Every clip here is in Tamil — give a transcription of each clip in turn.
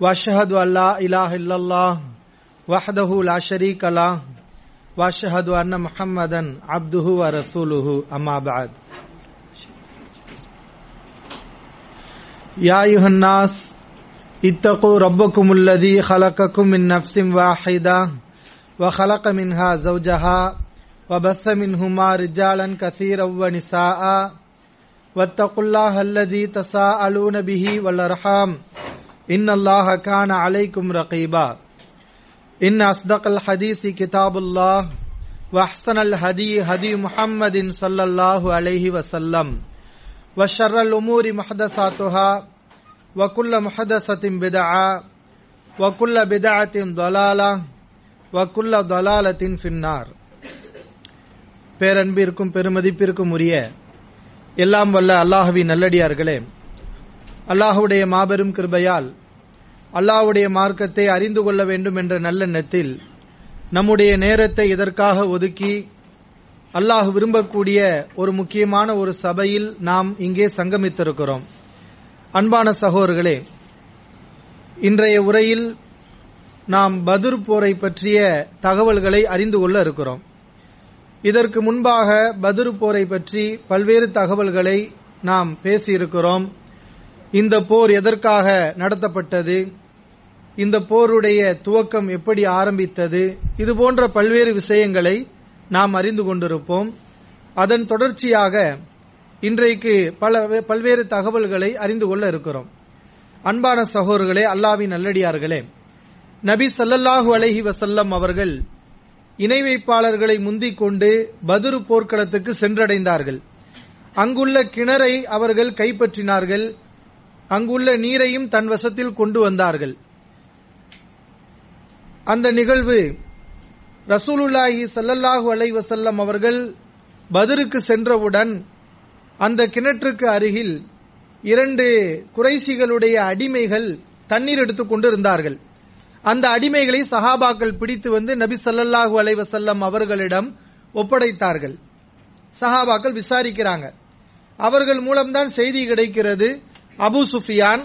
وأشهد أن لا إله إلا الله وحده لا شريك له وأشهد أن محمدا عبده ورسوله. أما بعد. يا أيها الناس اتقوا ربكم الذي خلقكم من نفس واحدة وخلق منها زوجها وبث منهما رجالا كثيرا ونساء. واتقوا الله الذي تساءلون به والأرحام. إن الله كان عليكم رقيبا إن أصدق الحديث كتاب الله وأحسن الهدي هدي محمد صلى الله عليه وسلم وشر الأمور محدثاتها وكل محدثة بدعة وكل بدعة ضلالة وكل ضلالة في النار பேரன்பிற்கும் பெருமதிப்பிற்கும் உரிய எல்லாம் வல்ல அல்லாஹுவின் நல்லடியார்களே அல்லாஹுடைய மாபெரும் கிருபையால் அல்லாஹுடைய மார்க்கத்தை அறிந்து கொள்ள வேண்டும் என்ற நல்லெண்ணத்தில் நம்முடைய நேரத்தை இதற்காக ஒதுக்கி அல்லாஹ் விரும்பக்கூடிய ஒரு முக்கியமான ஒரு சபையில் நாம் இங்கே சங்கமித்திருக்கிறோம். அன்பான சகோதரர்களே இன்றைய உரையில் நாம் பதுர் போரை பற்றிய தகவல்களை அறிந்து கொள்ள இருக்கிறோம். இதற்கு முன்பாக பதுர் போரை பற்றி பல்வேறு தகவல்களை நாம் பேசியிருக்கிறோம். இந்த போர் எதற்காக நடத்தப்பட்டது? இந்த போருடைய துவக்கம் எப்படி ஆரம்பித்தது? இது போன்ற பல்வேறு விஷயங்களை நாம் அறிந்து கொண்டிருப்போம். அதன் தொடர்ச்சியாக இன்றைக்கு பல பல்வேறு தகவல்களை அறிந்து கொள்ள இருக்கிறோம். அன்பான சகோதரர்களே அல்லாவின் நல்லடியார்களே நபி சல்லல்லாஹு அலஹி வசல்லம் அவர்கள் இணை வைப்பாளர்களை முந்திக் கொண்டு பதுரு போர்க்களத்துக்கு சென்றடைந்தார்கள். அங்குள்ள கிணறை அவர்கள் கைப்பற்றினார்கள். அங்குள்ள நீரையும் தன் வசத்தில் கொண்டு வந்தார்கள். அந்த நிகழ்வு ரசூலுல்லாஹி சல்லல்லாஹு அலைவசல்லம் அவர்கள் பதிருக்கு சென்றவுடன் அந்த கிணற்றுக்கு அருகில் இரண்டு குறைசிகளுடைய அடிமைகள் தண்ணீர் எடுத்துக் கொண்டு இருந்தார்கள் அந்த அடிமைகளை சஹாபாக்கள் பிடித்து வந்து நபி சல்லல்லாஹு அலைவசல்லம் அவர்களிடம் ஒப்படைத்தார்கள். சஹாபாக்கள் விசாரிக்கிறாங்க. அவர்கள் மூலம்தான் செய்தி கிடைக்கிறது. அபு சுஃபியான்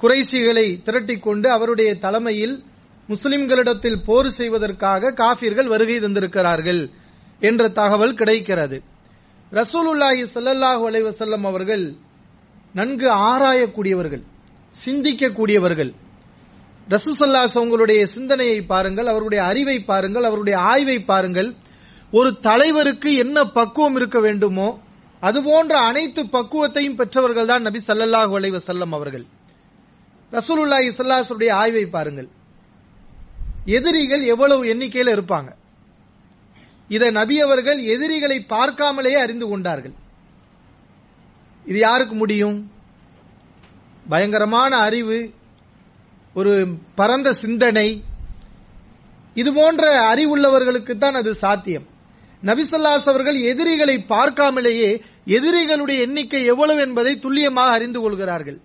குறைசிகளை திரட்டிக்கொண்டு அவருடைய தலைமையில் முஸ்லிம்களிடத்தில் போர் செய்வதற்காக காபிர்கள் வருகை தந்திருக்கிறார்கள் என்ற தகவல் கிடைக்கிறது. ரசூலுல்லாஹி சல்லாஹூ அலைவசல்லம் அவர்கள் நன்கு ஆராயக்கூடியவர்கள் சிந்திக்கக்கூடியவர்கள். ரசூசல்லாஸ் அவங்களுடைய சிந்தனையை பாருங்கள் அவருடைய அறிவை பாருங்கள் அவருடைய ஆய்வை பாருங்கள். ஒரு தலைவருக்கு என்ன பக்குவம் இருக்க வேண்டுமோ அதுபோன்ற அனைத்து பக்குவத்தையும் பெற்றவர்கள் தான் நபி சல்லல்லாஹு அலைவ செல்லம் அவர்கள். ரசூலுல்லாஹி சல்லாசுடைய ஆய்வை பாருங்கள். எதிரிகள் எவ்வளவு எண்ணிக்கையில் இருப்பாங்க? இதை நபி அவர்கள் எதிரிகளை பார்க்காமலேயே அறிந்து கொண்டார்கள். இது யாருக்கு முடியும்? பயங்கரமான அறிவு ஒரு பரந்த சிந்தனை. இது போன்ற அறிவுள்ளவர்களுக்கு தான் அது சாத்தியம். நபிசல்லாஸ் அவர்கள் எதிரிகளை பார்க்காமலேயே எதிரிகளுடைய எண்ணிக்கை எவ்வளவு என்பதை துல்லியமாக அறிந்து கொள்கிறார்கள்.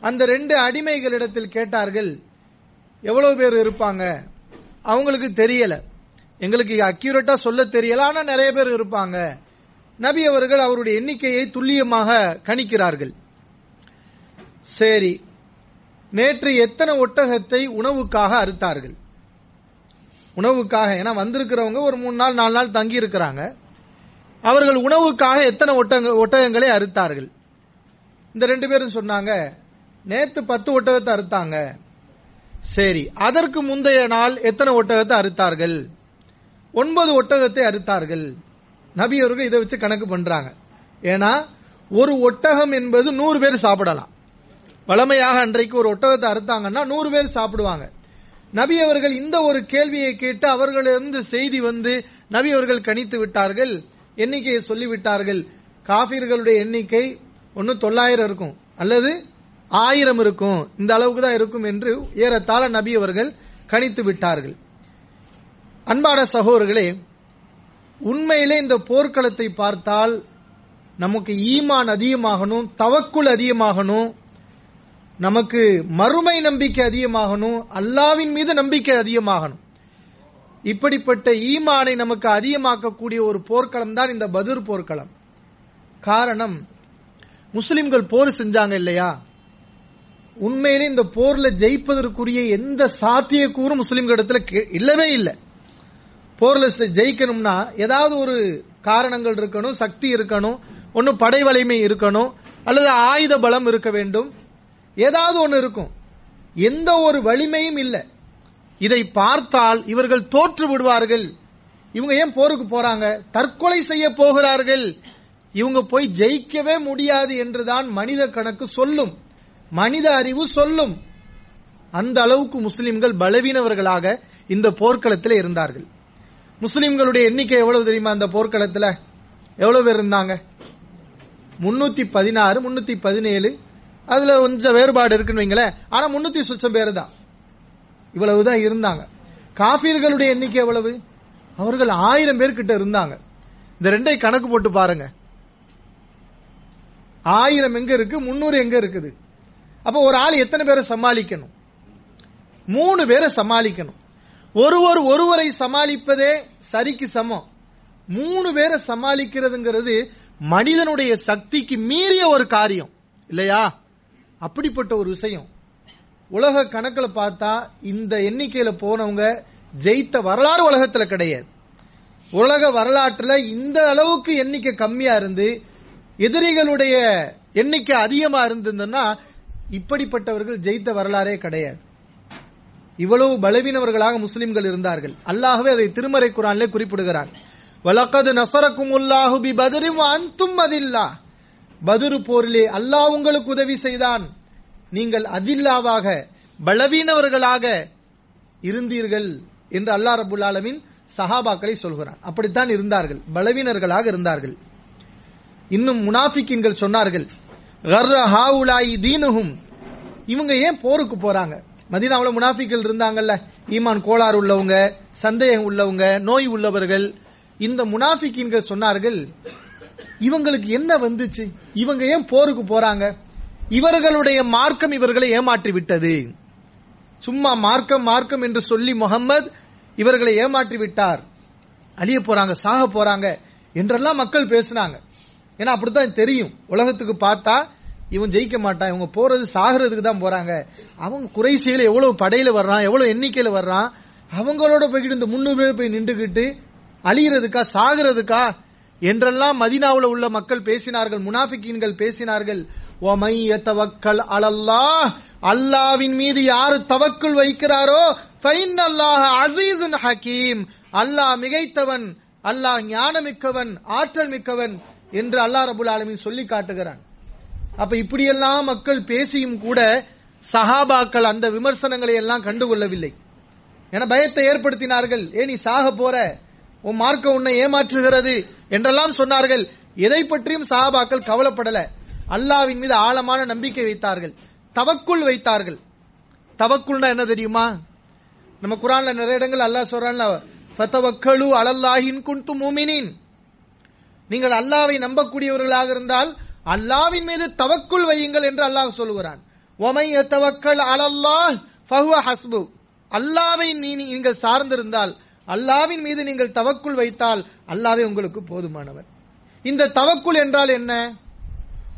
அந்த ரெண்டு அடிமைகளிடத்தில் கேட்டார்கள் எவ்வளவு பேர் இருப்பாங்க? அவங்களுக்கு தெரியல. எங்களுக்கு அக்யூரேட்டா சொல்ல தெரியல. ஆனா நிறைய பேர் இருப்பாங்க. நபி அவர்கள் அவருடைய எண்ணிக்கையை துல்லியமாக கணிக்கிறார்கள். சரி நேற்று எத்தனை ஒட்டகத்தை உணவுக்காக அறுத்தார்கள்? உணவுக்காக ஏன்னா வந்திருக்கிறவங்க ஒரு மூணு நாள் நாலு நாள் தங்கி இருக்கிறாங்க அவர்கள் உணவுக்காக எத்தனை ஒட்டங்க ஒட்டகங்களை அறுத்தார்கள்? இந்த ரெண்டு பேரும் சொன்னாங்க நேத்து பத்து ஒட்டகத்தை அறுத்தாங்க. சரி அதற்கு முந்தைய நாள் எத்தனை ஒட்டகத்தை அறுத்தார்கள்? ஒன்பது ஒட்டகத்தை அறுத்தார்கள். நபி அவர்கள் இதை வச்சு கணக்கு பண்றாங்க. ஏன்னா ஒரு ஒட்டகம் என்பது நூறு பேர் சாப்பிடலாம். வளமையாக அன்றைக்கு ஒரு ஒட்டகத்தை அறுத்தாங்கன்னா நூறு பேர் சாப்பிடுவாங்க. நபி அவர்கள் இந்த ஒரு கேள்வியை கேட்டு அவர்களிருந்து செய்தி வந்து நபி அவர்கள் கணித்து விட்டார்கள். எண்ணிக்கையை சொல்லிவிட்டார்கள். காபிர்களுடைய எண்ணிக்கை ஒன்னு தொள்ளாயிரம் இருக்கும். அல்லது ஆயிரம் இருக்கும். இந்த அளவுக்கு தான் இருக்கும் என்று ஏறத்தாழ நபி அவர்கள் கணித்து விட்டார்கள். அன்பான சகோதரர்களே உண்மையிலே இந்த போர்க்களத்தை பார்த்தால் நமக்கு ஈமான் அதிகமாகணும் தவக்குள் அதிகமாகணும் நமக்கு மறுமை நம்பிக்கை அதிகமாகணும் அல்லாவின் மீது நம்பிக்கை அதிகமாகணும். இப்படிப்பட்ட ஈமானை நமக்கு அதிகமாக்கக்கூடிய ஒரு போர்க்களம் தான் இந்த பதுர் போர்க்களம். காரணம் முஸ்லிம்கள் போர் செஞ்சாங்க இல்லையா? உண்மையிலே இந்த போர்ல ஜெயிப்பதற்குரிய எந்த சாத்தியக்கூறும் முஸ்லிம்கள் இடத்துல இல்லவே இல்லை. போர்ல ஜெயிக்கணும்னா ஏதாவது ஒரு காரணங்கள் இருக்கணும் சக்தி இருக்கணும் ஒன்னு படை வலிமை இருக்கணும் அல்லது ஆயுத பலம் இருக்க வேண்டும். ஏதாவது ஒன்று இருக்கும். எந்த ஒரு வலிமையும் இல்லை. இதை பார்த்தால் இவர்கள் தோற்று விடுவார்கள். இவங்க ஏன் போருக்கு போறாங்க? தற்கொலை செய்ய போகிறார்கள். இவங்க போய் ஜெயிக்கவே முடியாது என்றுதான் மனித கணக்கு சொல்லும். மனித அறிவு சொல்லும். அந்த அளவுக்கு முஸ்லிம்கள் பலவீனவர்களாக இந்த போர்க்களத்தில் இருந்தார்கள். முஸ்லிம்களுடைய எண்ணிக்கை எவ்வளவு தெரியுமா அந்த போர்க்களத்தில்? எவ்வளவு பேர் இருந்தாங்க? முன்னூத்தி பதினாறு முன்னூத்தி பதினேழு. அதுல கொஞ்சம் வேறுபாடு இருக்குன்னு வைங்களேன். ஆனா முன்னூத்தி சுச்சம் பேர் தான் இவ்வளவுதான் இருந்தாங்க. காபீர்களுடைய எண்ணிக்கை எவ்வளவு? அவர்கள் ஆயிரம் பேர் கிட்ட இருந்தாங்க. இந்த ரெண்டை கணக்கு போட்டு பாருங்க. ஆயிரம் எங்க இருக்கு? முன்னூறு எங்க இருக்குது? அப்ப ஒரு ஆள் எத்தனை பேரை சமாளிக்கணும்? மூணு பேரை சமாளிக்கணும். ஒருவர் ஒருவரை சமாளிப்பதே சரிக்கு சமம். மூணு பேரை சமாளிக்கிறதுங்கிறது மனிதனுடைய சக்திக்கு மீறிய ஒரு காரியம். இல்லையா? அப்படிப்பட்ட ஒரு விஷயம். உலக கணக்கில் பார்த்தா இந்த எண்ணிக்கையில போனவங்க ஜெயித்த வரலாறு உலகத்துல கிடையாது. உலக வரலாற்றுல இந்த அளவுக்கு எண்ணிக்கை கம்மியா இருந்து எதிரிகளுடைய எண்ணிக்கை அதிகமா இருந்ததுன்னா இப்படிப்பட்டவர்கள் ஜெயித்த வரலாறே கிடையாது. இவ்வளவு பலவீனவர்களாக முஸ்லிம்கள் இருந்தார்கள். அல்லாஹ்வே அதை திருமறை குரானிலே குறிப்பிடுகிறார். வலக்கது நசரக்கும் உல்லாஹு பி அந்தும் அன்தும் அதில்லா. பதுரு போரிலே அல்லாஹ் உங்களுக்கு உதவி செய்தான். நீங்கள் அதில்லாவாக பலவீனவர்களாக இருந்தீர்கள் என்று அல்லா ரபுல் ஆலமின் சஹாபாக்களை சொல்கிறான். அப்படித்தான் இருந்தார்கள். பலவீனர்களாக இருந்தார்கள். இன்னும் முனாஃபிக்கின்கள் சொன்னார்கள் கர்ர இவங்க ஏன் போருக்கு போறாங்க? மதினாவில் முனாஃபிக்கள் இருந்தாங்கல்ல ஈமான் கோளாறு உள்ளவங்க சந்தேகம் உள்ளவங்க நோய் உள்ளவர்கள். இந்த முனாஃபிக்கின்கள் சொன்னார்கள் இவங்களுக்கு என்ன வந்துச்சு? இவங்க ஏன் போருக்கு போறாங்க? இவர்களுடைய மார்க்கம் இவர்களை ஏமாற்றி விட்டது சும்மா மார்க்கம் மார்க்கம் என்று சொல்லி முகம்மது இவர்களை ஏமாற்றி விட்டார் அழிய போறாங்க சாக போறாங்க என்றெல்லாம் மக்கள் பேசினாங்க. ஏன்னா அப்படித்தான் தெரியும். உலகத்துக்கு பார்த்தா இவன் ஜெயிக்க மாட்டான் இவங்க போறது சாகிறதுக்கு தான் போறாங்க. அவங்க குறைசியில எவ்வளவு படையில வர்றான் எவ்வளவு எண்ணிக்கையில வர்றான் அவங்களோட போய்கிட்டு இந்த முன்னூறு பேர் போய் நின்றுகிட்டு அழியறதுக்கா சாகிறதுக்கா என்றெல்லாம் மதினாவில் உள்ள மக்கள் பேசினார்கள் முனாஃபிக்கீன்கள் பேசினார்கள். ஒமை தவக்கல் அலல்லாஹ் அல்லாவின் மீது யாரு தவக்குள் வைக்கிறாரோ ஃபைன் அல்லாஹ் அசீசுன் ஹக்கீம் அல்லாஹ் மிகைத்தவன் அல்லாஹ் ஞானமிக்கவன் ஆற்றல் மிக்கவன் என்று அல்லாஹ் ரபுல் ஆலமின் சொல்லி காட்டுகிறான். அப்ப இப்படியெல்லாம் மக்கள் பேசியும் கூட சஹாபாக்கள் அந்த விமர்சனங்களை எல்லாம் கண்டுகொள்ளவில்லை. என பயத்தை ஏற்படுத்தினார்கள். ஏ நீ சாக போற? உன் மார்க்க உன்னை ஏமாற்றுகிறது என்றெல்லாம் சொன்னார்கள். எதை பற்றியும் சஹாபாக்கள் கவலைப்படல. அல்லாவின் மீது ஆழமான நம்பிக்கை வைத்தார்கள். தவக்குள் வைத்தார்கள். தவக்குள்னா என்ன தெரியுமா? நம்ம குரான்ல நிறைய இடங்கள் அல்லாஹ் சொல்றான்ல ஃபதவக்கலு அலல்லாஹின் குன்தும் முமினின். நீங்கள் அல்லாவை நம்பக்கூடியவர்களாக இருந்தால் அல்லாவின் மீது தவக்குள் வையுங்கள் என்று அல்லாஹ் சொல்லுகிறான். ஒமை தவக்கல் அலல்லாஹ் ஃபஹுவ ஹஸ்பு. அல்லாவை நீ நீங்கள் சார்ந்திருந்தால் அல்லாவின் மீது நீங்கள் தவக்குள் வைத்தால் அல்லாவே உங்களுக்கு போதுமானவர். இந்த தவக்குள் என்றால் என்ன?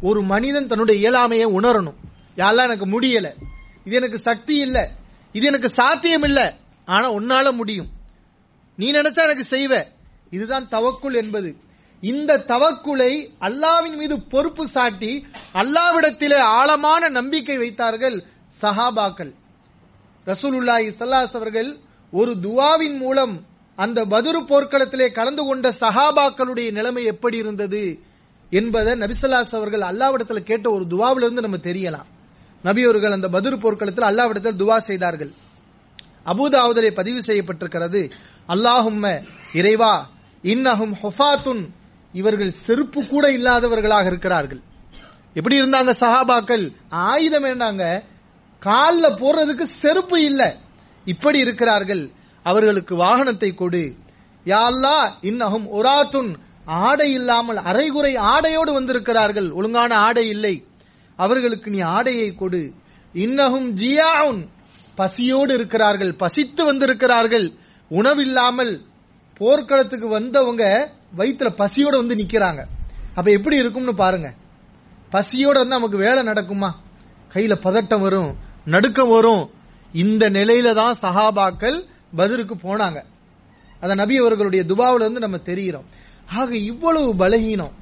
ஒரு மனிதன் தன்னுடைய இயலாமையை உணரணும். யாரெல்லாம் எனக்கு முடியல? இது எனக்கு சக்தி இல்ல. இது எனக்கு சாத்தியம் இல்ல. ஆனா உன்னால முடியும். நீ நினைச்சா எனக்கு செய்வ. இதுதான் தவக்குள் என்பது. இந்த தவக்குலை அல்லாவின் மீது பொறுப்பு சாட்டி அல்லாவிடத்திலே ஆழமான நம்பிக்கை வைத்தார்கள் சஹாபாக்கள். ரசூலுல்லாஹி சல்லாஸ் அவர்கள் ஒரு துவாவின் மூலம் அந்த பதுரு போர்க்களத்திலே கலந்து கொண்ட சஹாபாக்களுடைய நிலைமை எப்படி இருந்தது என்பதை நபிசல்லாஸ் அவர்கள் அல்லாவிடத்தில் கேட்ட ஒரு துவாவிலிருந்து நம்ம தெரியலாம். நபியவர்கள் அந்த பதுரு போர்க்களத்தில் அல்லாவிடத்தில் துவா செய்தார்கள். அபுதாவுதலை பதிவு செய்யப்பட்டிருக்கிறது அல்லாஹும்ம இறைவா இன்னஹும் ஹொஃபாத்துன். இவர்கள் செருப்பு கூட இல்லாதவர்களாக இருக்கிறார்கள். எப்படி இருந்தாங்க சஹாபாக்கள்? ஆயுதம் வேண்டாங்க. கால்ல போடுறதுக்கு செருப்பு இல்லை. இப்படி இருக்கிறார்கள். அவர்களுக்கு வாகனத்தை கொடு. யாழ்லா இன்னகும் ஒராத்துன் ஆடை இல்லாமல் அரைகுறை ஆடையோடு வந்திருக்கிறார்கள். ஒழுங்கான ஆடை இல்லை. அவர்களுக்கு நீ ஆடையை கொடு. இன்னகும் ஜியாவுன். பசியோடு இருக்கிறார்கள். பசித்து வந்திருக்கிறார்கள். உணவில்லாமல் போர்க்களத்துக்கு வந்தவங்க வயிற்றுல பசியோட வந்து நிக்கிறாங்க. அப்ப எப்படி இருக்கும்னு பாருங்க. பசியோட வந்து நமக்கு வேலை நடக்குமா? கையில பதட்டம் வரும். நடுக்கம் வரும். இந்த நிலையில தான் சஹாபாக்கள் பதிலுக்கு போனாங்க. அத நபி அவர்களுடைய துபாவில இருந்து நம்ம தெரிகிறோம் ஆக இவ்வளவு பலகீனம்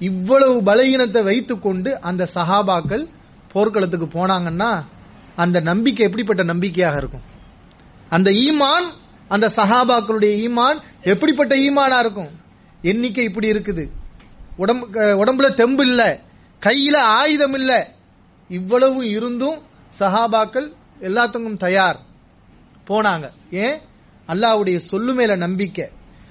இவ்வளவு பலகீனத்தை வைத்துக்கொண்டு அந்த சஹாபாக்கள் போர்க்களத்துக்கு போனாங்கன்னா அந்த நம்பிக்கை எப்படிப்பட்ட நம்பிக்கையாக இருக்கும்? அந்த ஈமான் அந்த சஹாபாக்களுடைய ஈமான் எப்படிப்பட்ட ஈமானா இருக்கும்? எண்ணிக்கை இப்படி இருக்குது. உடம்பு உடம்புல தெம்பு இல்ல கையில ஆயுதம் இல்ல. இவ்வளவு இருந்தும் சஹாபாக்கள் எல்லாத்துக்கும் தயார். போனாங்க. ஏன்? அல்லாவுடைய சொல்லு மேல நம்பிக்கை.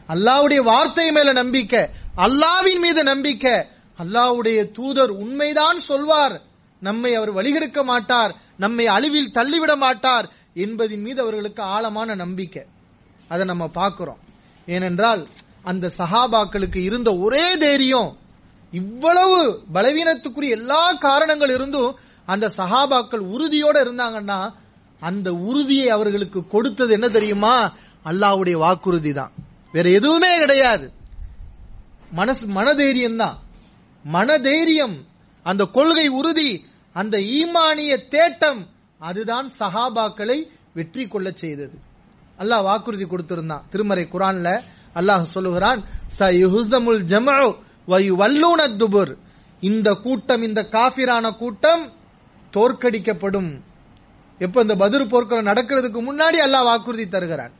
அல்லாவுடைய வார்த்தை மேல நம்பிக்கை. அல்லாவின் மீது நம்பிக்கை. அல்லாவுடைய தூதர் உண்மைதான் சொல்வார். நம்மை அவர் வழிகெடுக்க மாட்டார். நம்மை அழிவில் தள்ளிவிட மாட்டார் என்பதின் மீது அவர்களுக்கு ஆழமான நம்பிக்கை. அதை நம்ம பார்க்கிறோம். ஏனென்றால் அந்த சஹாபாக்களுக்கு இருந்த ஒரே தைரியம் இவ்வளவு பலவீனத்துக்குரிய எல்லா காரணங்கள் இருந்தும் அந்த சஹாபாக்கள் உறுதியோட இருந்தாங்கன்னா அந்த உறுதியை அவர்களுக்கு கொடுத்தது என்ன தெரியுமா? அல்லாவுடைய வாக்குறுதி தான். வேற எதுவுமே கிடையாது. மனசு மனதைரியம் தான் மனதைரியம் அந்த கொள்கை உறுதி அந்த ஈமானிய தேட்டம் அதுதான் சஹாபாக்களை வெற்றி கொள்ள செய்தது. அல்லாஹ் வாக்குறுதி கொடுத்திருந்தான். திருமறை குரான்ல அல்லாஹ் சொல்லுகிறான் சயுஹுசமுல் ஜமஉ வயுவல்லூன துபுர். இந்த கூட்டம் இந்த காபிரான கூட்டம் தோற்கடிக்கப்படும். எப்ப இந்த பதில் போர்க்களம் நடக்கிறதுக்கு முன்னாடி அல்லாஹ் வாக்குறுதி தருகிறான்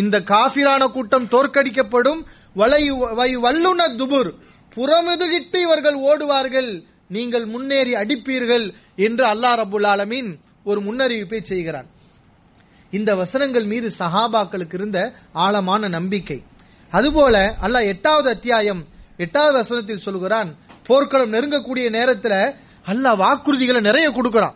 இந்த காஃபிரான கூட்டம் தோற்கடிக்கப்படும். வலை வல்லுன துபுர். புறமுதுகிட்டு இவர்கள் ஓடுவார்கள். நீங்கள் முன்னேறி அடிப்பீர்கள் என்று அல்லாஹ் ரபுல் ஆலமீன் ஒரு முன்னறிவிப்பை செய்கிறான். இந்த வசனங்கள் மீது சஹாபாக்களுக்கு இருந்த ஆழமான நம்பிக்கை. அதுபோல அல்லாஹ் எட்டாவது அத்தியாயம் எட்டாவது வசனத்தில் சொல்கிறான் போர்க்களம் நெருங்கக்கூடிய நேரத்தில் அல்லாஹ் வாக்குறுதிகளை நிறைய கொடுக்கறான்.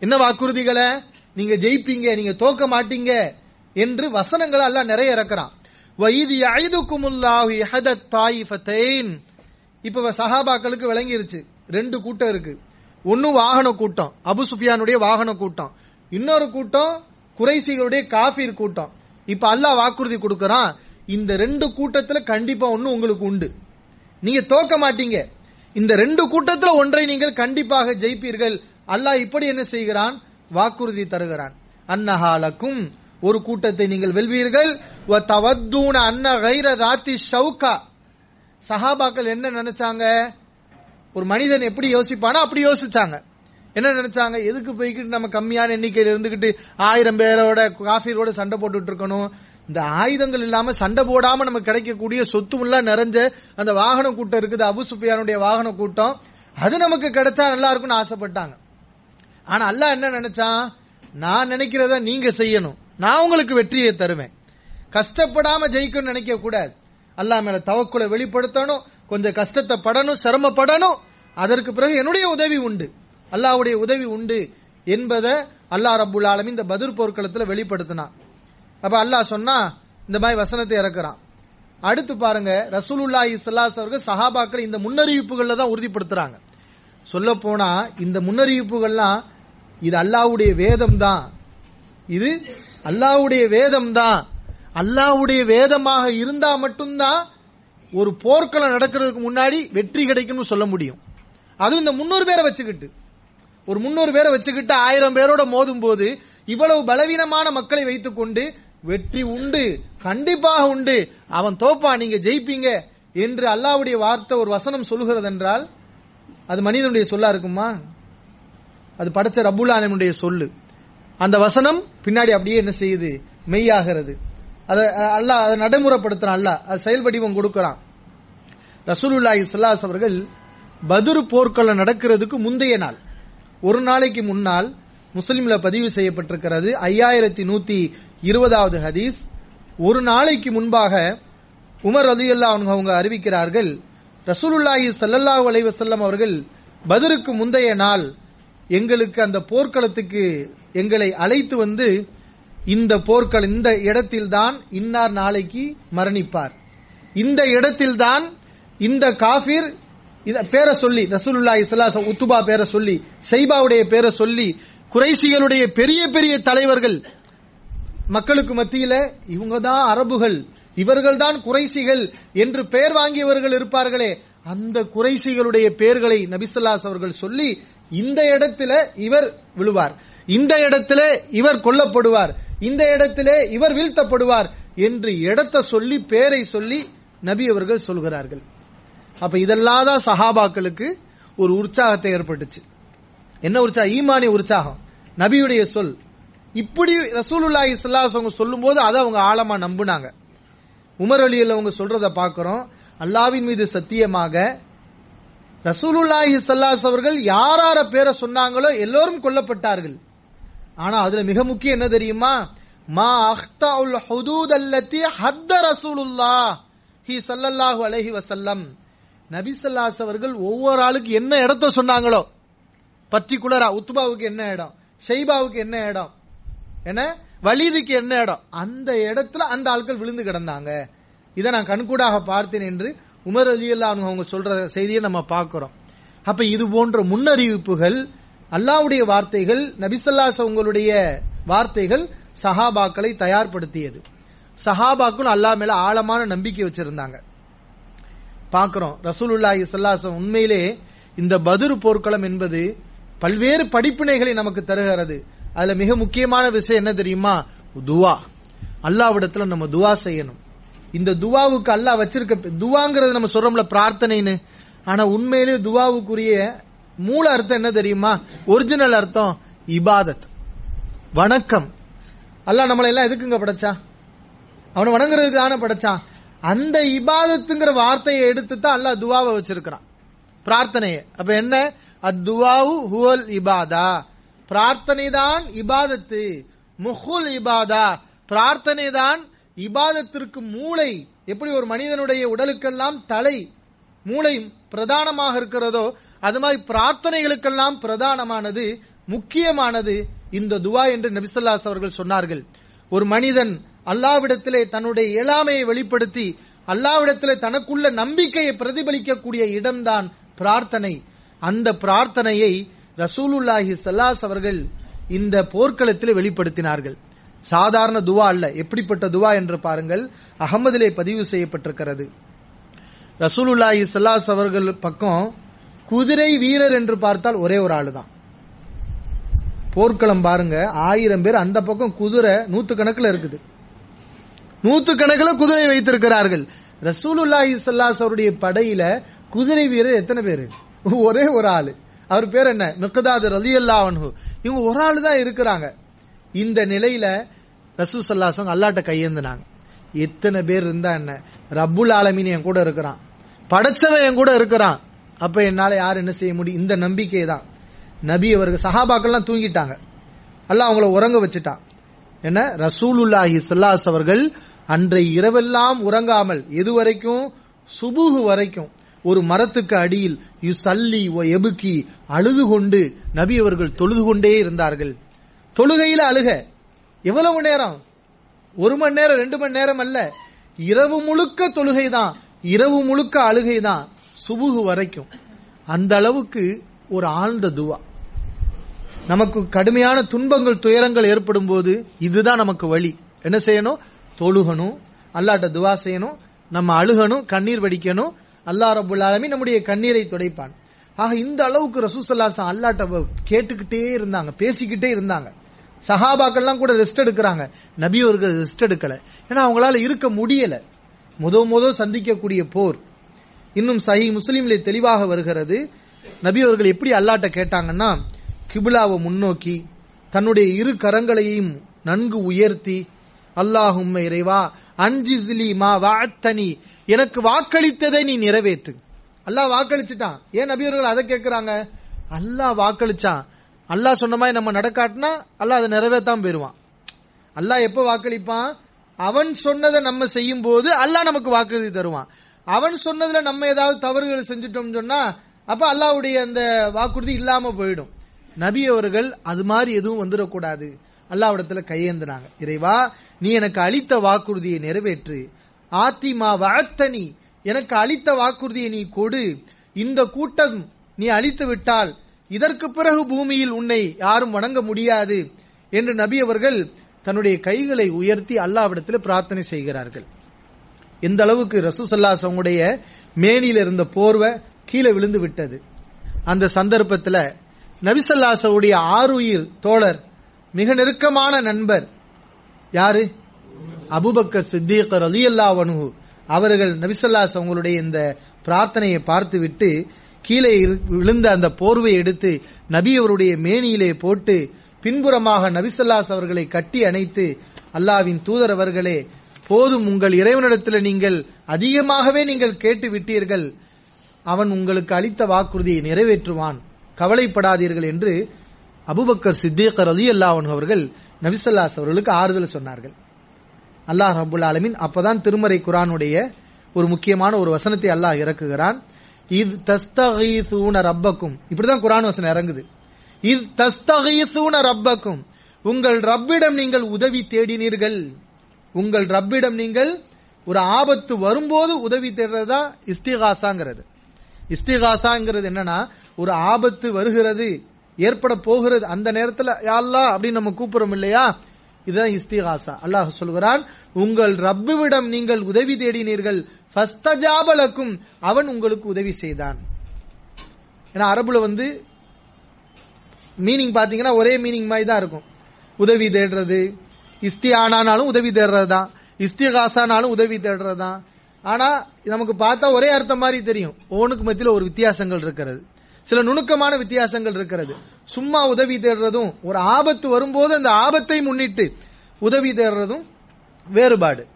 என்ன வாக்குறுதிகளை? நீங்க ஜெயிப்பீங்க நீங்க தோக்க மாட்டீங்க என்று வசனங்களை அல்லாஹ் நிறைய இறக்குறான். வைதி ஐதுக்குமுல்லாஹு இஹதத் தாயிஃபத்தைன் இப்ப சஹாபாக்களுக்கு விளங்கிருச்சு. ரெண்டு கூட்டம் இருக்கு. ஒன்னு வாகன கூட்டம் அபு சுஃபியானுடைய வாகன கூட்டம். இன்னொரு கூட்டம் குறைசிகளுடைய காஃபீர் கூட்டம். இப்ப அல்லாஹ் வாக்குறுதி கொடுக்கறான். இந்த ரெண்டு கூட்டத்துல கண்டிப்பா ஒண்ணு உங்களுக்கு உண்டு. நீங்க தோக்க மாட்டீங்க. இந்த ரெண்டு கூட்டத்துல ஒன்றை நீங்கள் கண்டிப்பாக ஜெயிப்பீர்கள். அல்லாஹ் இப்படி என்ன செய்கிறான்? வாக்குறுதி தருகிறான். அன்னஹாலக்கும் ஒரு கூட்டத்தை நீங்கள் வெல்வீர்கள். வ அன்ன சஹாபாக்கள் என்ன நினைச்சாங்க? ஒரு மனிதன் எப்படி யோசிப்பானோ அப்படி யோசிச்சாங்க. என்ன நினைச்சாங்க? எதுக்கு போய்கிட்டு நம்ம கம்மியான எண்ணிக்கையில் இருந்துகிட்டு ஆயிரம் பேரோட காஃபீரோட சண்டை போட்டுட்டு இருக்கணும்? இந்த ஆயுதங்கள் இல்லாம சண்டை போடாம நமக்கு கிடைக்கக்கூடிய சொத்து எல்லாம் நிறைஞ்ச அந்த வாகன கூட்டம் இருக்குது. அபு சுஃபியானுடைய வாகன கூட்டம். அது நமக்கு கிடைச்சா நல்லா இருக்கும்னு ஆசைப்பட்டாங்க. ஆனா அல்லாஹ் என்ன நினைச்சான் நான் நினைக்கிறத நீங்க செய்யணும். நான் உங்களுக்கு வெற்றியை தருவேன். கஷ்டப்படாம ஜெயிக்கணும்னு நினைக்க கூடாது. அல்லா மேல தவக்குலை வெளிப்படுத்தணும். கொஞ்சம் கஷ்டத்தை படணும் சிரமப்படணும். அதற்கு பிறகு என்னுடைய உதவி உண்டு. அல்லாஹ்வுடைய உதவி உண்டு என்பதை அல்லாஹ் ரபுல் ஆலமி இந்த பதிர் போர்க்களத்தில் வெளிப்படுத்தினான். அப்ப அல்லாஹ் சொன்னா இந்த மாதிரி வசனத்தை இறக்குறான். அடுத்து பாருங்க ரசூலுல்லா இஸ்லாஸ் அவர்கள் சஹாபாக்கள் இந்த முன்னறிவிப்புகள்ல தான் உறுதிப்படுத்துறாங்க. சொல்ல போனா இந்த முன்னறிவிப்புகள்லாம் இது அல்லாவுடைய வேதம் தான் இது அல்லாஹ்வுடைய வேதம் தான் அல்லாஹ்வுடைய வேதமாக இருந்தா மட்டும்தான் ஒரு போர்க்களம் நடக்கிறதுக்கு முன்னாடி வெற்றி கிடைக்கும்னு சொல்ல முடியும். அதுவும் இந்த முன்னூறு பேரை வச்சுக்கிட்டு. ஒரு முன்னூறு பேரை வச்சுக்கிட்டு ஆயிரம் பேரோட மோதும் போது இவ்வளவு பலவீனமான மக்களை வைத்துக்கொண்டு வெற்றி உண்டு கண்டிப்பாக உண்டு. அவன் தோப்பா நீங்க ஜெயிப்பீங்க என்று அல்லாவுடைய வார்த்தை ஒரு வசனம் சொல்லுகிறது என்றால் அது மனிதனுடைய சொல்லா இருக்குமா? அது படைச்ச ரபுல்லானுடைய சொல்லு. அந்த வசனம் பின்னாடி அப்படியே என்ன செய்யுது? மெய்யாகிறது. அதை அல்லாஹ் அதை நடைமுறைப்படுத்துறான் அல்லாஹ். அது செயல் வடிவம் ரசூலுல்லாஹி சல்லாஸ் அவர்கள் பதுரு போர்க்களம் நடக்கிறதுக்கு முந்தைய நாள். ஒரு நாளைக்கு முன்னால் முஸ்லீம்ல பதிவு செய்யப்பட்டிருக்கிறது ஐயாயிரத்தி நூத்தி இருபதாவது ஹதீஸ். ஒரு நாளைக்கு முன்பாக உமர் ரலியல்லா அவங்க அறிவிக்கிறார்கள் ரசூலுல்லாஹி சல்லல்லாஹ் அலைஹி வஸல்லம் அவர்கள் பதிருக்கு முந்தைய நாள் எங்களுக்கு அந்த போர்க்களத்துக்கு எங்களை அழைத்து வந்து இந்த போர்கள் இந்த இடத்தில்தான் இன்னார் நாளைக்கு மரணிப்பார். இந்த இடத்தில்தான் இந்த காஃபிர் இத பேரை சொல்லி ரசூலுல்லா இஸ்லாஸ் உத்துபா பேரை சொல்லி ஷைபாவுடைய பேரை சொல்லி குறைசிகளுடைய பெரிய பெரிய தலைவர்கள் மக்களுக்கு மத்தியில இவங்க தான் அரபுகள் இவர்கள் தான் குறைசிகள் என்று பெயர் வாங்கியவர்கள் இருப்பார்களே அந்த குறைசிகளுடைய பெயர்களை நபிசல்லாஸ் அவர்கள் சொல்லி இந்த இடத்துல இவர் விழுவார் இந்த இடத்துல இவர் கொல்லப்படுவார் இந்த இடத்திலே இவர் வீழ்த்தப்படுவார் என்று இடத்தை சொல்லி பேரை சொல்லி நபி அவர்கள் சொல்கிறார்கள். அப்ப இதெல்லாம் தான் சஹாபாக்களுக்கு ஒரு உற்சாகத்தை ஏற்பட்டுச்சு. என்ன உற்சாகம்? ஈமானிய உற்சாகம். நபியுடைய சொல். இப்படி ரசூலுல்லாஹி ஸல்லல்லாஹு அவங்க சொல்லும் சொல்லும்போது அதை அவங்க ஆழமா நம்புனாங்க. உமர் அலியில் அவங்க சொல்றத பாக்குறோம் அல்லாவின் மீது சத்தியமாக ரசூலுல்லாஹி ஸல்லல்லாஹு அவர்கள் யாரார பேரை சொன்னாங்களோ எல்லோரும் கொல்லப்பட்டார்கள். ஆனா அதுல மிக முக்கியம் என்ன தெரியுமா? மா அஹ்தா உல் ஹுதூத் அல்லத்தி ஹத்த ரசூலுல்லாஹ் ஹி சல்லல்லாஹு அலைஹி வசல்லம் நபி அவர்கள் ஒவ்வொரு ஆளுக்கு என்ன இடத்த சொன்னாங்களோ பர்டிகுலரா உத்பாவுக்கு என்ன இடம் ஷைபாவுக்கு என்ன இடம் என்ன? வலிதுக்கு என்ன இடம்? அந்த இடத்துல அந்த ஆட்கள் விழுந்து கிடந்தாங்க. இதை நான் கண்கூடாக பார்த்தேன் என்று உமர் அலி அவங்க சொல்ற செய்தியை நம்ம பார்க்கிறோம். அப்ப இது போன்ற முன்னறிவிப்புகள் அல்லாவுடைய வார்த்தைகள் நபிசல்லாஸ் உங்களுடைய வார்த்தைகள் சஹாபாக்களை தயார்படுத்தியது. சஹாபாக்கள் அல்லாஹ் மேல ஆழமான நம்பிக்கை வச்சிருந்தாங்க. பார்க்கிறோம். ரசூலுல்லாஹி சல்லாசம் உண்மையிலே இந்த பதுரு போர்க்களம் என்பது பல்வேறு படிப்பினைகளை நமக்கு தருகிறது. அதுல மிக முக்கியமான விஷயம் என்ன தெரியுமா? துவா. அல்லாவிடத்துல நம்ம துவா செய்யணும். இந்த துவாவுக்கு அல்லாஹ் வச்சிருக்க துவாங்கிறது நம்ம சொல்றோம்ல பிரார்த்தனைன்னு. ஆனா உண்மையிலே துவாவுக்குரிய மூல அர்த்தம் என்ன தெரியுமா? ஒரிஜினல் அர்த்தம் இபாதத். வணக்கம். அல்லாஹ் நம்மளை எல்லாம் எதுக்குங்க படைச்சா? அவனை வணங்குறதுக்கு தானே படைச்சான் அந்த இபாதத்துங்கிற வார்த்தையை எடுத்து தான் அல்லாஹ் துவாவை வச்சிருக்கிறான். பிரார்த்தனையை. அப்ப என்ன? அத்துவாவு ஹுவல் இபாதா. பிரார்த்தனை தான் இபாதத்து. முஹுல் இபாதா. பிரார்த்தனை தான் இபாதத்திற்கு மூளை. எப்படி ஒரு மனிதனுடைய உடலுக்கெல்லாம் தலை மூளை பிரதானமாக இருக்கிறதோ அது மாதிரி பிரார்த்தனைகளுக்கெல்லாம் பிரதானமானது முக்கியமானது இந்த துவா என்று நபிசல்லாஸ் அவர்கள் சொன்னார்கள். ஒரு மனிதன் அல்லாவிடத்திலே தன்னுடைய இயலாமையை வெளிப்படுத்தி அல்லாவிடத்திலே தனக்குள்ள நம்பிக்கையை பிரதிபலிக்கக்கூடிய இடம்தான் பிரார்த்தனை. அந்த பிரார்த்தனையை ரசூலுல்லாஹி சல்லாஸ் அவர்கள் இந்த போர்க்களத்தில் வெளிப்படுத்தினார்கள். சாதாரண துவா அல்ல எப்படிப்பட்ட துவா என்று பாருங்கள். அகமதிலே பதிவு செய்யப்பட்டிருக்கிறது. ரசூலுல்லாஹி சல்லாஸ் அவர்கள் பக்கம் குதிரை வீரர் என்று பார்த்தால் ஒரே ஒரு ஆளு தான் போர்க்களம் பாருங்க ஆயிரம் பேர் அந்த பக்கம் குதிரை நூத்து கணக்கில் இருக்குது. நூத்து கணக்கில் குதிரை வைத்திருக்கிறார்கள். ரசூலுல்லாஹி சல்லாஸ் அவருடைய படையில குதிரை வீரர் எத்தனை பேர்? ஒரே ஒரு ஆளு. அவர் பேர் என்ன? மிக்கதாது அலி அல்லாஹு இவங்க ஒரு ஆளு தான் இருக்கிறாங்க. இந்த நிலையில ரசூ சல்லாசம் அல்லாட்ட கையேந்தினாங்க. எத்தனை பேர் இருந்தா என்ன? ரப்புல் ஆலமின் என் கூட இருக்கிறான். படைச்சவன் என் கூட இருக்கிறான். அப்ப என்னால யார் என்ன செய்ய முடியும்? இந்த நம்பிக்கை தான். நபி அவர்கள் சஹாபாக்கள்லாம் தூங்கிட்டாங்க. அல்லாஹ் அவங்கள உறங்க வச்சுட்டான். என்ன? ரசூலுல்லாஹி சல்லாஸ் அவர்கள் அன்றைய இரவெல்லாம் உறங்காமல் எது வரைக்கும் சுபுகு வரைக்கும் ஒரு மரத்துக்கு அடியில் யு சல்லி ஓ எபுக்கி அழுது கொண்டு நபி அவர்கள் தொழுது கொண்டே இருந்தார்கள். தொழுகையில அழுக. எவ்வளவு நேரம்? ஒரு மணி நேரம் ரெண்டு மணி நேரம் அல்ல. இரவு முழுக்க தொழுகை தான் இரவு முழுக்க அழுகை தான் சுபுகு வரைக்கும். அந்த அளவுக்கு ஒரு ஆழ்ந்த துவா. நமக்கு கடுமையான துன்பங்கள் துயரங்கள் ஏற்படும் போது இதுதான் நமக்கு வழி. என்ன செய்யணும்? தொழுகணும். அல்லாட்ட துவா செய்யணும். நம்ம அழுகணும் கண்ணீர் வடிக்கணும். அல்லா ரபுல் ஆலமி நம்முடைய கண்ணீரை துடைப்பான். ஆக இந்த அளவுக்கு ரசூசல்லாசன் அல்லாட்ட கேட்டுக்கிட்டே இருந்தாங்க பேசிக்கிட்டே இருந்தாங்க. சஹாபாக்கள்லாம் கூட ரெஸ்ட் எடுக்கிறாங்க. நபியவர்கள் ரெஸ்ட் எடுக்கல. ஏன்னா அவங்களால இருக்க முடியல. முத முத சந்திக்கக்கூடிய போர். இன்னும் சஹி முஸ்லீம்ல தெளிவாக வருகிறது. நபியவர்கள் எப்படி அல்லாட்ட கேட்டாங்கன்னா கிபிலாவை முன்னோக்கி தன்னுடைய இரு கரங்களையும் நன்கு உயர்த்தி அல்லாஹும் இறைவா அன்ஜிஸ்லி மா வாத்தனி எனக்கு வாக்களித்ததை நீ நிறைவேற்று. அல்லாஹ் வாக்களிச்சுட்டான். ஏன் நபியவர்கள் அதை கேட்கிறாங்க? அல்லாஹ் வாக்களிச்சான். அல்லாஹ் சொன்ன மாதிரி நம்ம நடக்காட்டினா அல்லாஹ் அதை நிறைவேற்றாம போயிருவான். அல்லாஹ் எப்ப வாக்களிப்பான்? அவன் சொன்னதை நம்ம செய்யும் போது அல்லாஹ் நமக்கு வாக்குறுதி தருவான். அவன் சொன்னதுல நம்ம ஏதாவது தவறுகள் செஞ்சிட்டோம் சொன்னா அப்ப அல்லாவுடைய அந்த வாக்குறுதி இல்லாம போயிடும். நபி அவர்கள் அது மாதிரி எதுவும் வந்துடக்கூடாது. அல்லாவிடத்துல கையேந்தினாங்க. இறைவா நீ எனக்கு அளித்த வாக்குறுதியை நிறைவேற்று. ஆத்திமா வாழ்த்தனி எனக்கு அளித்த வாக்குறுதியை நீ கொடு. இந்த கூட்டம் நீ அளித்து விட்டால் இதற்கு பிறகு பூமியில் உன்னை யாரும் வணங்க முடியாது என்று நபி அவர்கள் தன்னுடைய கைகளை உயர்த்தி அல்லாவிடத்தில் பிரார்த்தனை செய்கிறார்கள். எந்த அளவுக்கு ரசூசல்லாஸ் அவங்களுடைய மேனியில் இருந்த போர்வை கீழே விழுந்து விட்டது. அந்த சந்தர்ப்பத்தில் நபிசல்லாசவுடைய ஆறுயிர் தோழர் மிக நெருக்கமான நண்பர். யாரு? அபுபக்கர் சித்திக் அலி அல்லாவனு அவர்கள் நபிசல்லாஸ் அவங்களுடைய இந்த பிரார்த்தனையை பார்த்துவிட்டு கீழே இரு- விழுந்த அந்த போர்வை எடுத்து நபி அவருடைய மேனியிலே போட்டு பின்புறமாக நபிசல்லாஸ் அவர்களை கட்டி அணைத்து அல்லாவின் தூதர் அவர்களே போதும் உங்கள் இறைவனிடத்தில் நீங்கள் அதிகமாகவே நீங்கள் கேட்டு விட்டீர்கள். அவன் உங்களுக்கு அளித்த வாக்குறுதியை நிறைவேற்றுவான். கவலைப்படாதீர்கள் என்று அபுபக்கர் சித்திக் அலி அல்லாஹன் அவர்கள் நபிசல்லாஸ் அவர்களுக்கு ஆறுதல் சொன்னார்கள். அல்லாஹ் ரபுல் ஆலமின் அப்பதான் திருமறை குரானுடைய ஒரு முக்கியமான ஒரு வசனத்தை அல்லாஹ் இறக்குகிறான். இது தஸ்தகீசூன ரப்பக்கும். இப்படிதான் குரான் வசனம் இறங்குது. இது தஸ்தகீசூன ரப்பக்கும். உங்கள் ரப்பிடம் நீங்கள் உதவி தேடினீர்கள். உங்கள் ரப்பிடம் நீங்கள் ஒரு ஆபத்து வரும்போது உதவி தேடுறதா இஸ்திகாசாங்கிறது. இஸ்திகாசாங்கிறது என்னன்னா ஒரு ஆபத்து வருகிறது ஏற்பட போகிறது அந்த நேரத்தில் யாழ்லா அப்படின்னு நம்ம கூப்பிடுறோம் இல்லையா? இதுதான் இஸ்திகாசா. அல்லாஹ் சொல்கிறான் உங்கள் ரப்புவிடம் நீங்கள் உதவி தேடினீர்கள். ஃபஸ்தஜாபலக்கும். அவன் உங்களுக்கு உதவி செய்தான். ஏன்னா அரபுல வந்து மீனிங் பாத்தீங்கன்னா ஒரே மீனிங் மாதிரி தான் இருக்கும். உதவி தேடுறது. இஸ்தியானானாலும் உதவி தேடுறது தான் இஸ்திகாசானாலும் உதவி தேடுறது தான் ஆனா நமக்கு பார்த்தா ஒரே அர்த்தம் மாதிரி தெரியும். ஓனுக்கு மத்தியில் ஒரு வித்தியாசங்கள் இருக்கிறது. சில நுணுக்கமான வித்தியாசங்கள் இருக்கிறது. சும்மா உதவி தேடுறதும் ஒரு ஆபத்து வரும்போது அந்த ஆபத்தை முன்னிட்டு உதவி தேடுறதும் வேறுபாடு.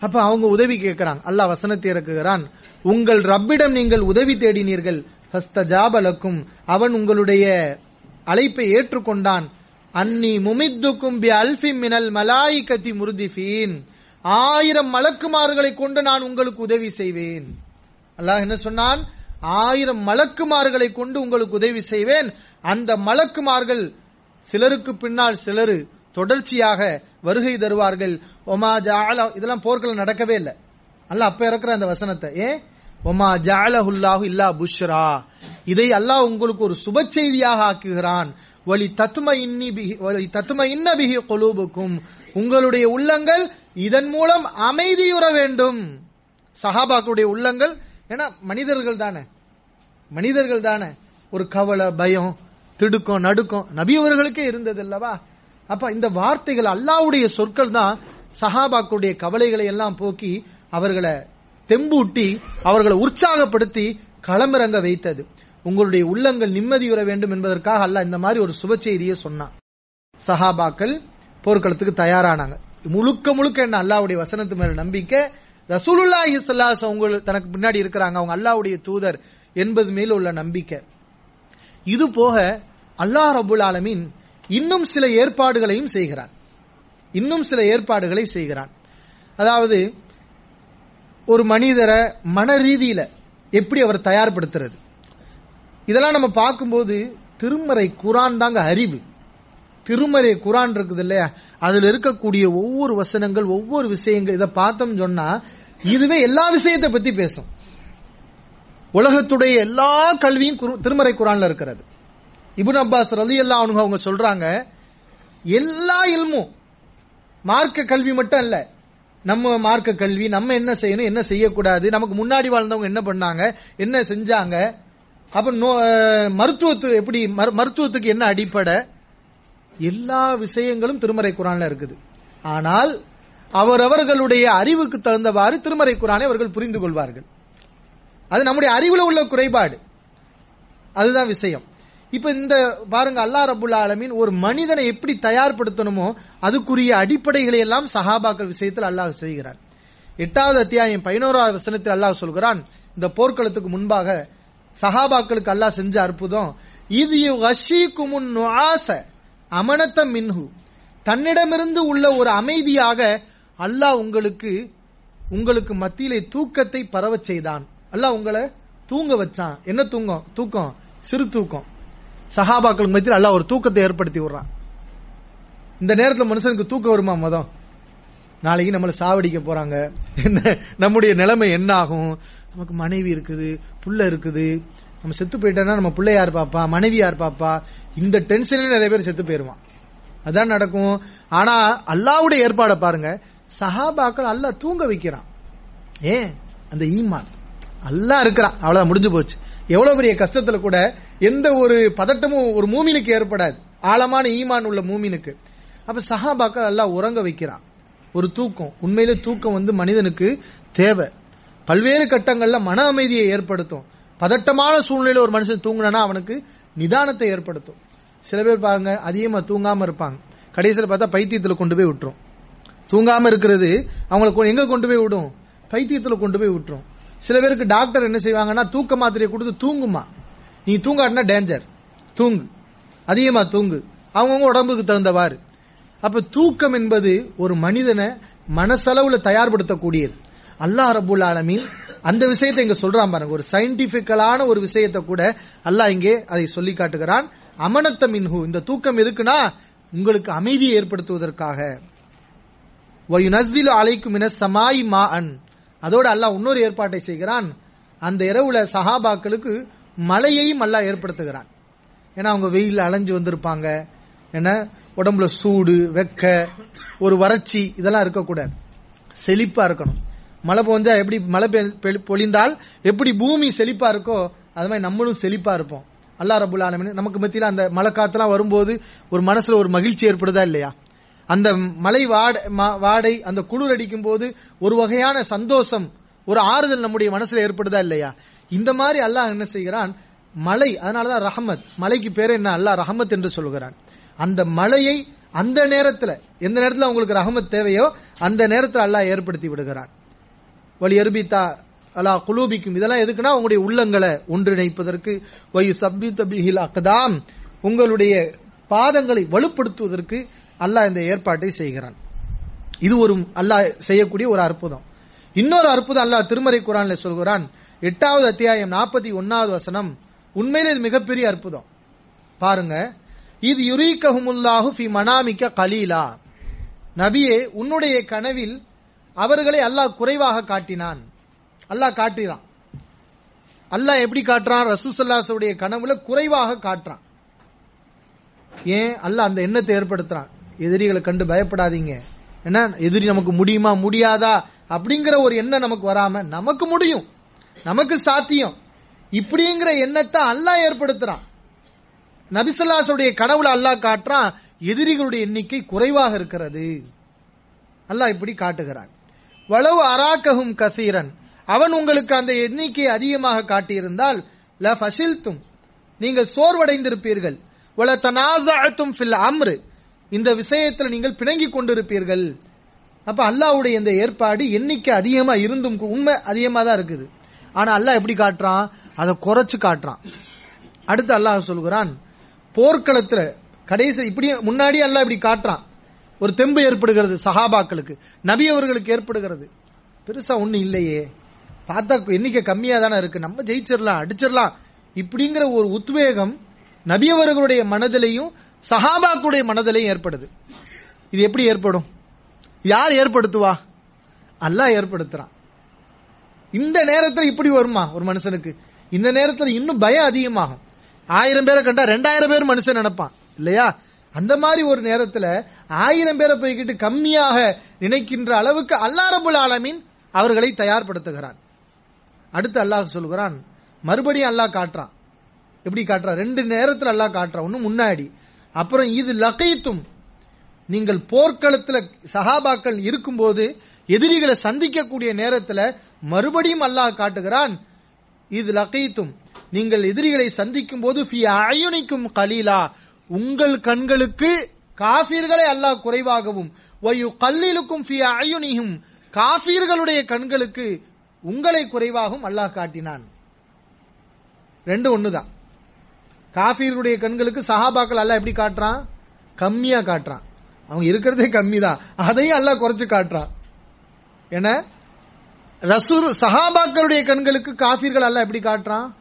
அப்ப அவங்க உதவி கேட்கிறாங்க. அல்லாஹ் வசனத்தை இறக்குகிறான். உங்கள் ரப்பிடம் நீங்கள் உதவி தேடினீர்கள். ஃபஸ்தஜாபலக்கும் அவன் உங்களுடைய அழைப்பை ஏற்றுக்கொண்டான். அன்னி முமித்துக்கும் பி அல்ஃபி மினல் மலாயிகத்தி முருதிஃபீன். ஆயிரம் மலக்குமார்களை கொண்டு நான் உங்களுக்கு உதவி செய்வேன். அல்லாஹ் என்ன சொன்னான்? ஆயிரம் மலக்குமார்களை கொண்டு உங்களுக்கு உதவி செய்வேன். அந்த மலக்குமார்கள் சிலருக்கு பின்னால் சிலரு தொடர்ச்சியாக வருகை தருவார்கள். ஒமா ஜால இதெல்லாம் போர்கள் நடக்கவே இல்லை. அல்ல அப்ப இருக்கிற அந்த வசனத்தை. ஏன் ஒமா ஜாலஹுல்லாஹு இல்லா புஷ்ரா. இதை அல்லாஹ் உங்களுக்கு ஒரு சுப செய்தியாக ஆக்குகிறான். வலி தத்தும இன்னி பிஹி வலி தத்தும இன்ன பிஹி கொலூபுக்கும். உங்களுடைய உள்ளங்கள் இதன் மூலம் அமைதியுற வேண்டும். சஹாபாக்களுடைய உள்ளங்கள் ஏன்னா மனிதர்கள் தானே. மனிதர்கள் தானே ஒரு கவலை பயம் திடுக்கம் நடுக்கம். நபி அவர்களுக்கே இருந்தது அல்லவா அப்ப இந்த வார்த்தைகள் அல்லாவுடைய சொற்கள் தான் சஹாபாக்களுடைய கவலைகளை எல்லாம் போக்கி அவர்களை தெம்பூட்டி அவர்களை உற்சாகப்படுத்தி களமிறங்க வைத்தது. உங்களுடைய உள்ளங்கள் நிம்மதியுற வேண்டும் என்பதற்காக அல்லாஹ் இந்த மாதிரி ஒரு சுப செய்தியை சொன்னான். சஹாபாக்கள் போர்க்களத்துக்கு தயாரானாங்க. முழுக்க முழுக்க என்ன அல்லாவுடைய வசனத்து மேல நம்பிக்கை? ரசூலுல்லாஹி சல்லாஸ் அவங்க தனக்கு பின்னாடி இருக்கிறாங்க. அவங்க அல்லாவுடைய தூதர். என்பது மேல் உள்ள நம்பிக்கை. இது போக அல்லாஹ் ரபுல் ஆலமீன் இன்னும் சில ஏற்பாடுகளையும் செய்கிறான். இன்னும் சில ஏற்பாடுகளை செய்கிறான். அதாவது ஒரு மனிதரை மன ரீதியில எப்படி அவர் தயார்படுத்துறது? இதெல்லாம் நம்ம பார்க்கும்போது திருமறை குரான் தாங்க அறிவு. திருமறை குரான் இருக்குது இல்லையா? அதுல இருக்கக்கூடிய ஒவ்வொரு வசனங்கள் ஒவ்வொரு விஷயங்கள் இதை பார்த்தோம் சொன்னா இதுவே எல்லா விஷயத்தை பத்தி பேசும். உலகத்துடைய எல்லா கல்வியும் குரு- திருமறை குரான்ல இருக்கிறது. இபுன் அப்பாஸ் ரலி அல்லா அவங்க சொல்றாங்க எல்லா இல்மும் மார்க்க கல்வி மட்டும் அல்ல. நம்ம மார்க்க கல்வி நம்ம என்ன செய்யணும் என்ன செய்யக்கூடாது நமக்கு முன்னாடி வாழ்ந்தவங்க என்ன பண்ணாங்க என்ன செஞ்சாங்க அப்ப நோ- மருத்துவத்து எப்படி மரு- மருத்துவத்துக்கு என்ன அடிப்படை? எல்லா விஷயங்களும் திருமறை குரான்ல இருக்குது. ஆனால் அவரவர்களுடைய அறிவுக்கு தகுந்தவாறு திருமறை குரானை அவர்கள் புரிந்து கொள்வார்கள். அது நம்முடைய அறிவுல உள்ள குறைபாடு. அதுதான் விஷயம். இப்ப இந்த பாருங்க அல்லாஹ் ரபுல்லா ஆலமீன் ஒரு மனிதனை எப்படி தயார்படுத்தணுமோ அதுக்குரிய அடிப்படைகளை எல்லாம் சஹாபாக்கள் விஷயத்தில் அல்லாஹ் செய்கிறான் எட்டாவது அத்தியாயம் பதினோராவது வசனத்தில் அல்லாஹ் சொல்கிறான் இந்த போர்க்களத்துக்கு முன்பாக சஹாபாக்களுக்கு அல்லாஹ் செஞ்ச அற்புதம் இது வஷீக்குமுன் நுஆச அமனத்த மின்ஹு. தன்னிடமிருந்து உள்ள ஒரு அமைதியாக அல்லாஹ் உங்களுக்கு உங்களுக்கு மத்தியிலே தூக்கத்தை பரவச் செய்தான். அல்லாஹ் உங்களை தூங்க வச்சான். என்ன தூங்கம்? தூக்கம். சிறு தூக்கம். சஹாபாக்களுக்கு மத்தியில் அல்லாஹ் ஒரு தூக்கத்தை ஏற்படுத்தி விடுறான். இந்த நேரத்தில் மனுஷனுக்கு தூக்கம் வருமா மொதம்? நாளைக்கு நம்மளை சாவடிக்க போறாங்க. என்ன? நம்முடைய நிலைமை என்ன ஆகும் நமக்கு மனைவி இருக்குது புள்ள இருக்குது. நம்ம செத்து போயிட்டோம்னா நம்ம பிள்ளை யார் பாப்பா? மனைவி யார் பாப்பா? இந்த டென்ஷன்ல நிறைய பேர் செத்து போயிருவான். அதான் நடக்கும். ஆனா அல்லாவுடைய ஏற்பாடை பாருங்க. சஹாபாக்கள் அல்லா தூங்க வைக்கிறான். ஏன்? அந்த ஈமான். அல்லா இருக்கிறான். அவ்வளவுதான் முடிஞ்சு போச்சு. எவ்வளவு பெரிய கஷ்டத்துல கூட எந்த ஒரு பதட்டமும் ஒரு மூமினுக்கு ஏற்படாது. ஆழமான ஈமான் உள்ள மூமினுக்கு. அப்ப சஹாபாக்கள் எல்லாம் உறங்க வைக்கிறான். ஒரு தூக்கம். உண்மையிலே தூக்கம் வந்து மனிதனுக்கு தேவை. பல்வேறு கட்டங்கள்ல மன அமைதியை ஏற்படுத்தும். பதட்டமான சூழ்நிலையில ஒரு மனுஷன் தூங்கினா அவனுக்கு நிதானத்தை ஏற்படுத்தும். சில பேர் பாருங்க அதிகமா தூங்காம இருப்பாங்க. கடைசியில் பார்த்தா பைத்தியத்துல கொண்டு போய் விட்டுரும். தூங்காம இருக்கிறது அவங்களுக்கு எங்க கொண்டு போய் விடும்? பைத்தியத்துல கொண்டு போய் விட்டுரும். சில பேருக்கு டாக்டர் என்ன செய்வாங்கன்னா தூக்க மாத்திரையை கொடுத்து தூங்குமா. நீ தூங்காட்டினா டேஞ்சர் தூங்கு. அதிகமா தூங்கு. அவங்கவுங்க உடம்புக்கு தகுந்தவாறு. அப்ப தூக்கம் என்பது ஒரு மனிதனை மனசளவுல தயார்படுத்தக்கூடியது. அல்லாஹ் ரபுல் ஆலமீன் அந்த விஷயத்தை இங்க சொல்றான் பாருங்க. ஒரு சயின்டிபிக்கலான ஒரு விஷயத்தை கூட அல்லாஹ் இங்கே அதை சொல்லி காட்டுகிறான். அமனத்த மின்ஹு இந்த தூக்கம் எதுக்குன்னா உங்களுக்கு அமைதியை ஏற்படுத்துவதற்காக. வயுனஸ்திலு அலைக்கும் என சமாய் மா அன் அதோடு அல்லாஹ் இன்னொரு ஏற்பாட்டை செய்கிறான். அந்த இரவுல சஹாபாக்களுக்கு மழையையும் அல்லாஹ் ஏற்படுத்துகிறான். ஏன்னா அவங்க வெயில் அலைஞ்சு வந்திருப்பாங்க. என்ன? உடம்புல சூடு வெக்க ஒரு வறட்சி இதெல்லாம் இருக்கக்கூடாது. செழிப்பா இருக்கணும். மழை பொஞ்சா எப்படி மழை பெ- பொழிந்தால் எப்படி பூமி செழிப்பா இருக்கோ அது மாதிரி நம்மளும் செழிப்பா இருப்போம். அல்லா ரபுல் நமக்கு மத்தியில் அந்த மழை காத்துலாம் வரும்போது ஒரு மனசுல ஒரு மகிழ்ச்சி ஏற்படுதா இல்லையா? அந்த மலை வாடை வாடை அந்த குளிர் அடிக்கும் போது ஒரு வகையான சந்தோஷம் ஒரு ஆறுதல் நம்முடைய மனசுல ஏற்படுதா இல்லையா? இந்த மாதிரி அல்லாஹ் என்ன செய்கிறான்? மலை அதனாலதான் ரஹமத். மலைக்கு பேர் என்ன? அல்லாஹ் ரஹமத் என்று சொல்கிறான். அந்த மலையை அந்த நேரத்துல எந்த நேரத்துல உங்களுக்கு ரஹமத் தேவையோ அந்த நேரத்துல அல்லாஹ் ஏற்படுத்தி விடுகிறான். வலி எருபித்தா அலா குலூபிக்கும். இதெல்லாம் எதுக்குன்னா உங்களுடைய உள்ளங்களை ஒன்றிணைப்பதற்கு. வயு சப்பி தபிஹில் அக்கதாம் உங்களுடைய பாதங்களை வலுப்படுத்துவதற்கு அல்லாஹ் இந்த ஏற்பாட்டை செய்கிறான். இது ஒரு அல்லாஹ் செய்யக்கூடிய ஒரு அற்புதம். இன்னொரு அற்புதம் அல்லாஹ் திருமறை குரான்ல சொல்கிறான் எட்டாவது அத்தியாயம் நாற்பத்தி ஒன்னாவது வசனம் உண்மையிலே இது மிகப்பெரிய அற்புதம். பாருங்க இது யுரீக்கஹுமுல்லாஹு ஃபி மனாமிக்க கலீலா. நபியே உன்னுடைய கனவில் அவர்களை அல்லாஹ் குறைவாக காட்டினான். அல்லாஹ் காட்டுகிறான். அல்லாஹ் எப்படி காட்டுறான்? ரசூசல்லாசுடைய கனவுல குறைவாக காட்டுறான். ஏன்? அல்லாஹ் அந்த எண்ணத்தை ஏற்படுத்துறான். எதிரிகளை கண்டு பயப்படாதீங்க. என்ன எதிரி நமக்கு முடியுமா முடியாதா? அப்படிங்கிற ஒரு எண்ணம் நமக்கு வராம நமக்கு முடியும். நமக்கு சாத்தியம். இப்படிங்கிற எண்ணத்தை அல்லாஹ் ஏற்படுத்துறான். நபிசல்லாசுடைய கடவுளை அல்லாஹ் காட்டுறான் எதிரிகளுடைய எண்ணிக்கை குறைவாக இருக்கிறது. அல்லாஹ் இப்படி காட்டுகிறான். வளவு அராக்கஹும் கசீரன். அவன் உங்களுக்கு அந்த எண்ணிக்கை அதிகமாக காட்டியிருந்தால் ல ஃபசில்தும் நீங்கள் சோர்வடைந்திருப்பீர்கள். வல தனாசஅத்தும் ஃபில் அம்ரு. இந்த விஷயத்தில் நீங்கள் பிணங்கிக் கொண்டிருப்பீர்கள். அப்ப அல்லாவுடைய இந்த ஏற்பாடு எண்ணிக்கை அதிகமா இருந்தும் உண்மை அதிகமா தான் இருக்குது. ஆனா அல்லாஹ் எப்படி காட்டுறான்? அதை குறைச்சு காட்டுறான். அடுத்து அல்லாஹ் சொல்கிறான் போர்க்களத்துல கடைசி இப்படி முன்னாடி அல்லாஹ் இப்படி காட்டுறான். ஒரு தெம்பு ஏற்படுகிறது சஹாபாக்களுக்கு நபி அவர்களுக்கு ஏற்படுகிறது. பெருசா ஒண்ணு இல்லையே. பார்த்தா எண்ணிக்கை கம்மியா தானே இருக்கு. நம்ம ஜெயிச்சிடலாம் அடிச்சிடலாம். இப்படிங்கிற ஒரு உத்வேகம் நபியவர்களுடைய மனதிலையும் சஹாபாக்குடைய மனதிலையும் ஏற்படுது. இது எப்படி ஏற்படும்? யார் ஏற்படுத்துவா? அல்லாஹ் ஏற்படுத்துறான். இந்த நேரத்தில் இப்படி வருமா ஒரு மனுஷனுக்கு? இந்த நேரத்தில் இன்னும் பயம் அதிகமாகும். ஆயிரம் பேரை கண்டா ரெண்டாயிரம் பேர் மனுஷன் நினைப்பான். இல்லையா? அந்த மாதிரி ஒரு நேரத்தில் ஆயிரம் பேரை போய்கிட்டு கம்மியாக நினைக்கின்ற அளவுக்கு அல்லாஹ் ரபுல் ஆலமீன் அவர்களை தயார்படுத்துகிறான். அடுத்து அல்லாஹ் சொல்கிறான் மறுபடியும் அல்லாஹ் காட்டுறான். எப்படி காட்டுறான்? ரெண்டு நேரத்தில் அல்லாஹ் காட்டுறான். ஒன்னும் முன்னாடி. அப்புறம் இது லகைத்தும். நீங்கள் போர்க்களத்துல சஹாபாக்கள் இருக்கும்போது எதிரிகளை சந்திக்கக்கூடிய நேரத்தில் மறுபடியும் அல்லாஹ் காட்டுகிறான். இது லகைத்தும். நீங்கள் எதிரிகளை சந்திக்கும் போது அயுனிக்கும் கலீலா. உங்கள் கண்களுக்கு காபீர்களை அல்லாஹ் குறைவாகவும் வயு கல்லிலுக்கும் அயுனியும் காபீர்களுடைய கண்களுக்கு உங்களை குறைவாகவும் அல்லாஹ் காட்டினான். ரெண்டு ஒண்ணுதான். காஃபீர்களுடைய கண்களுக்கு சஹாபாக்கள் அல்ல எப்படி காட்டுறான்? கம்மியா காட்டுறான். அவங்க இருக்கிறதே கம்மி தான் அதையும் அல்ல குறைச்சு காட்டுறான். என ரசூர் சஹாபாக்களுடைய கண்களுக்கு காஃபீர்கள் அல்ல எப்படி காட்டுறான்?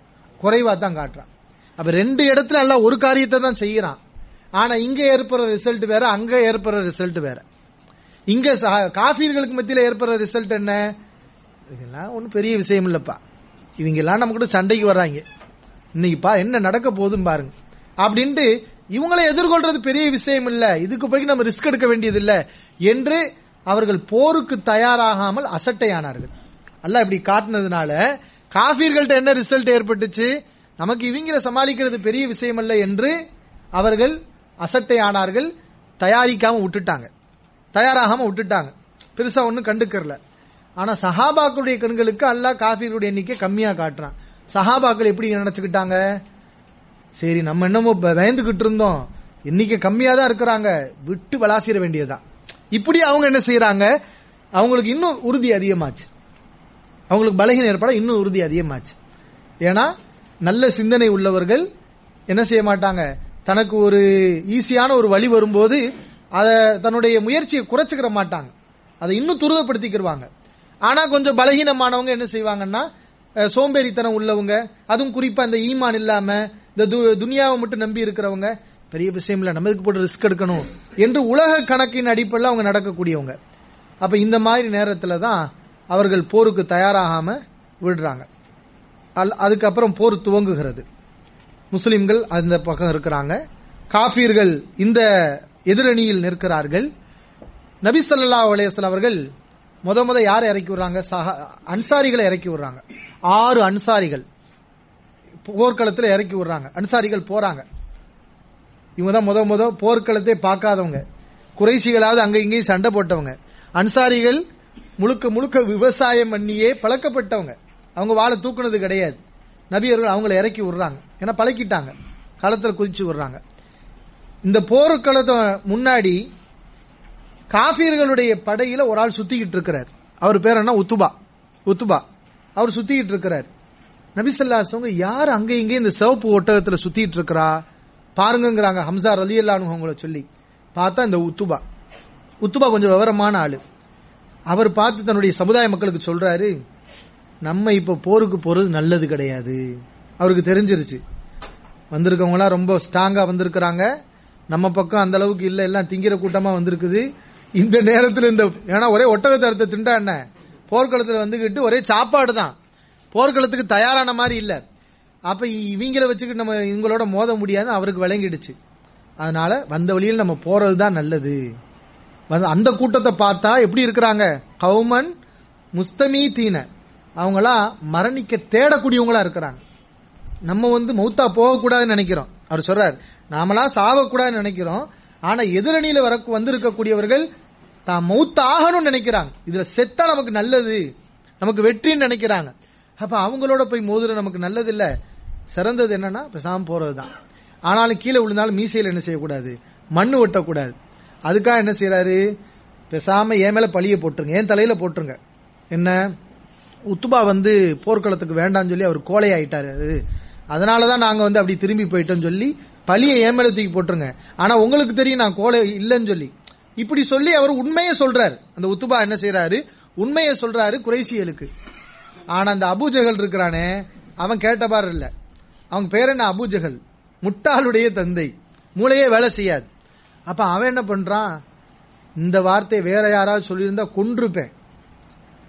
குறைவா தான் காட்டுறான். அப்ப ரெண்டு இடத்துல அல்ல ஒரு காரியத்தை தான் செய்யறான். ஆனா இங்க ஏற்படுற ரிசல்ட் வேற அங்க ஏற்படுற ரிசல்ட் வேற. இங்க சஹா- மத்தியில் ஏற்படுற ரிசல்ட் என்ன? இதெல்லாம் ஒன்றும் பெரிய விஷயம் இல்லப்பா. இவங்க எல்லாம் நம்ம கூட சண்டைக்கு வர்றாங்க. இன்னைக்குப்பா என்ன நடக்க போதும் பாருங்க. அப்படின்ட்டு இவங்களை எதிர்கொள்றது பெரிய விஷயம் இல்ல. இதுக்கு போய் நம்ம ரிஸ்க் எடுக்க வேண்டியது இல்ல. என்று அவர்கள் போருக்கு தயாராகாமல் அசட்டையானார்கள். அல்ல இப்படி காட்டினதுனால காபீர்கள்ட்ட என்ன ரிசல்ட் ஏற்பட்டுச்சு? நமக்கு இவங்களை சமாளிக்கிறது பெரிய விஷயம் அல்ல என்று அவர்கள் அசட்டையானார்கள். தயாரிக்காம விட்டுட்டாங்க. தயாராகாம விட்டுட்டாங்க. பெருசா ஒன்னும் கண்டுக்கறல. ஆனா சஹாபாக்களுடைய கண்களுக்கு அல்லாஹ் காஃபிர்களுடைய எண்ணிக்கை கம்மியா காட்டுறான். சஹாபாக்கள் எப்படி நினைச்சுக்கிட்டாங்க? சரி நம்ம என்னமோ ப- பயந்துகிட்டு இருந்தோம். இன்னைக்கு கம்மியா தான் இருக்கிறாங்க. விட்டு விளாசிட வேண்டியதுதான். இப்படி அவங்க என்ன செய்யறாங்க அவங்களுக்கு இன்னும் உறுதி அதிகமாச்சு. அவங்களுக்கு பலகீனம் ஏற்பட இன்னும் உறுதி அதிகமாச்சு. ஏன்னா நல்ல சிந்தனை உள்ளவர்கள் என்ன செய்ய மாட்டாங்க? தனக்கு ஒரு ஈஸியான ஒரு வழி வரும்போது அதை தன்னுடைய முயற்சியை குறைச்சிக்கிற மாட்டாங்க. அதை இன்னும் துரிதப்படுத்திக்கிடுவாங்க ஆனா கொஞ்சம் பலகீனமானவங்க என்ன செய்வாங்கன்னா சோம்பேறித்தனம் உள்ளவங்க அதுவும் குறிப்பா இந்த ஈமான் இல்லாம இந்த து- துனியாவை மட்டும் நம்பி இருக்கிறவங்க பெரிய விஷயம் இல்ல நம்ம இதுக்கு போட்டு ரிஸ்க் எடுக்கணும் என்று உலக கணக்கின் அடிப்படையில் அவங்க நடக்கக்கூடியவங்க. அப்ப இந்த மாதிரி நேரத்தில் தான் அவர்கள் போருக்கு தயாராகாம விடுறாங்க. அல்- அதுக்கப்புறம் போர் துவங்குகிறது. முஸ்லிம்கள் அந்த பக்கம் இருக்கிறாங்க. காபீர்கள் இந்த எதிரணியில் நிற்கிறார்கள். நபி ஸல்லல்லாஹு அவர்கள் முத முத யாரை இறக்கி விடுறாங்க? அன்சாரிகளை இறக்கி விடுறாங்க. ஆறு அன்சாரிகள். போர்க்களத்தில் இறக்கி விடுறாங்க. அன்சாரிகள் போறாங்க. இவங்க தான் முத முத போர்க்களத்தை பார்க்காதவங்க. குறைசிகளாவது அங்க இங்கேயும் சண்டை போட்டவங்க. அன்சாரிகள் முழுக்க முழுக்க விவசாயம் பண்ணியே பழக்கப்பட்டவங்க. அவங்க வாழை தூக்குனது கிடையாது. நபியர்கள் அவங்கள இறக்கி விடுறாங்க. ஏன்னா பழக்கிட்டாங்க. களத்தில் குதிச்சு விடுறாங்க. இந்த போர்க்களத்தை முன்னாடி காஃபியர்களுடைய படையில ஒரு ஆள் சுத்திக்கிட்டு இருக்கிறார். அவர் பேர் என்ன? உத்துபா. உத்துபா. அவர் சுத்திக்கிட்டு இருக்கிறார். நபிசல்லாசவங்க யார் அங்க இங்கே இந்த சிவப்பு ஒட்டகத்துல சுத்திட்டு இருக்கிறா? பாருங்கிறாங்க ஹம்சா அலி அவங்கள சொல்லி. பார்த்தா இந்த உத்துபா. உத்துபா கொஞ்சம் விவரமான ஆளு. அவர் பார்த்து தன்னுடைய சமுதாய மக்களுக்கு சொல்றாரு நம்ம இப்ப போருக்கு போறது நல்லது கிடையாது. அவருக்கு தெரிஞ்சிருச்சு. வந்திருக்கவங்களாம் ரொம்ப ஸ்ட்ராங்கா வந்திருக்கிறாங்க. நம்ம பக்கம் அந்த அளவுக்கு இல்ல எல்லாம் திங்கிற கூட்டமா வந்திருக்குது. இந்த நேரத்தில் இந்த ஏன்னா ஒரே ஒட்டகத்தை அறுத்த திண்டா என்ன? போர்க்களத்துல வந்துகிட்டு ஒரே சாப்பாடு தான் போர்க்களத்துக்கு தயாரான மாதிரி இல்ல. அப்ப இவங்கள வச்சுக்கிட்டு நம்ம இவங்களோட மோத முடியாது அவருக்கு விளங்கிடுச்சு. அதனால வந்த வழியில் நம்ம போறது தான் நல்லது அந்த கூட்டத்தை பார்த்தா எப்படி இருக்கிறாங்க? கவுமன் முஸ்தமி தீன அவங்களாம் மரணிக்க தேடக்கூடியவங்களா இருக்கிறாங்க. நம்ம வந்து மௌத்தா போகக்கூடாதுன்னு நினைக்கிறோம். அவர் சொல்றார் நாமளா சாவக்கூடாதுன்னு நினைக்கிறோம். ஆனா எதிரணியில வர வந்திருக்கக்கூடியவர்கள் தான் மௌத்த ஆகணும்னு நினைக்கிறாங்க. இதுல செத்தா நமக்கு நல்லது. நமக்கு வெற்றின்னு நினைக்கிறாங்க. அப்ப அவங்களோட போய் மோதுற நமக்கு நல்லது இல்ல சிறந்தது என்னன்னா பேசாம போறதுதான். ஆனாலும் கீழே விழுந்தாலும் மீசையில் என்ன செய்யக்கூடாது? மண்ணு ஒட்டக்கூடாது அதுக்காக என்ன செய்யறாரு? பேசாம என் மேல பழிய போட்டுருங்க. என் தலையில போட்டுருங்க. என்ன? உத்துபா வந்து போர்க்களத்துக்கு வேண்டாம்னு சொல்லி அவர் கோலை ஆயிட்டாரு அதனாலதான் நாங்க வந்து அப்படி திரும்பி போயிட்டோம்னு சொல்லி பழியை ஏன் மேல தூக்கி போட்டுருங்க. ஆனா உங்களுக்கு தெரியும் நான் கோலை இல்லைன்னு சொல்லி. இப்படி சொல்லி அவர் உண்மையை சொல்றாரு. அந்த உத்துபா என்ன செய்யறாரு உண்மையை சொல்றாரு குறைசியலுக்கு ஆனா அந்த அபூஜகல் இருக்கிறானே அவன் கேட்டபார் இல்ல. அவன் பேர் என்ன? அபூஜகல் முட்டாளுடைய தந்தை. மூளையே வேலை செய்யாது. அப்ப அவன் என்ன பண்றான்? இந்த வார்த்தை வேற யாராவது சொல்லியிருந்தா கொன்றுப்பேன்.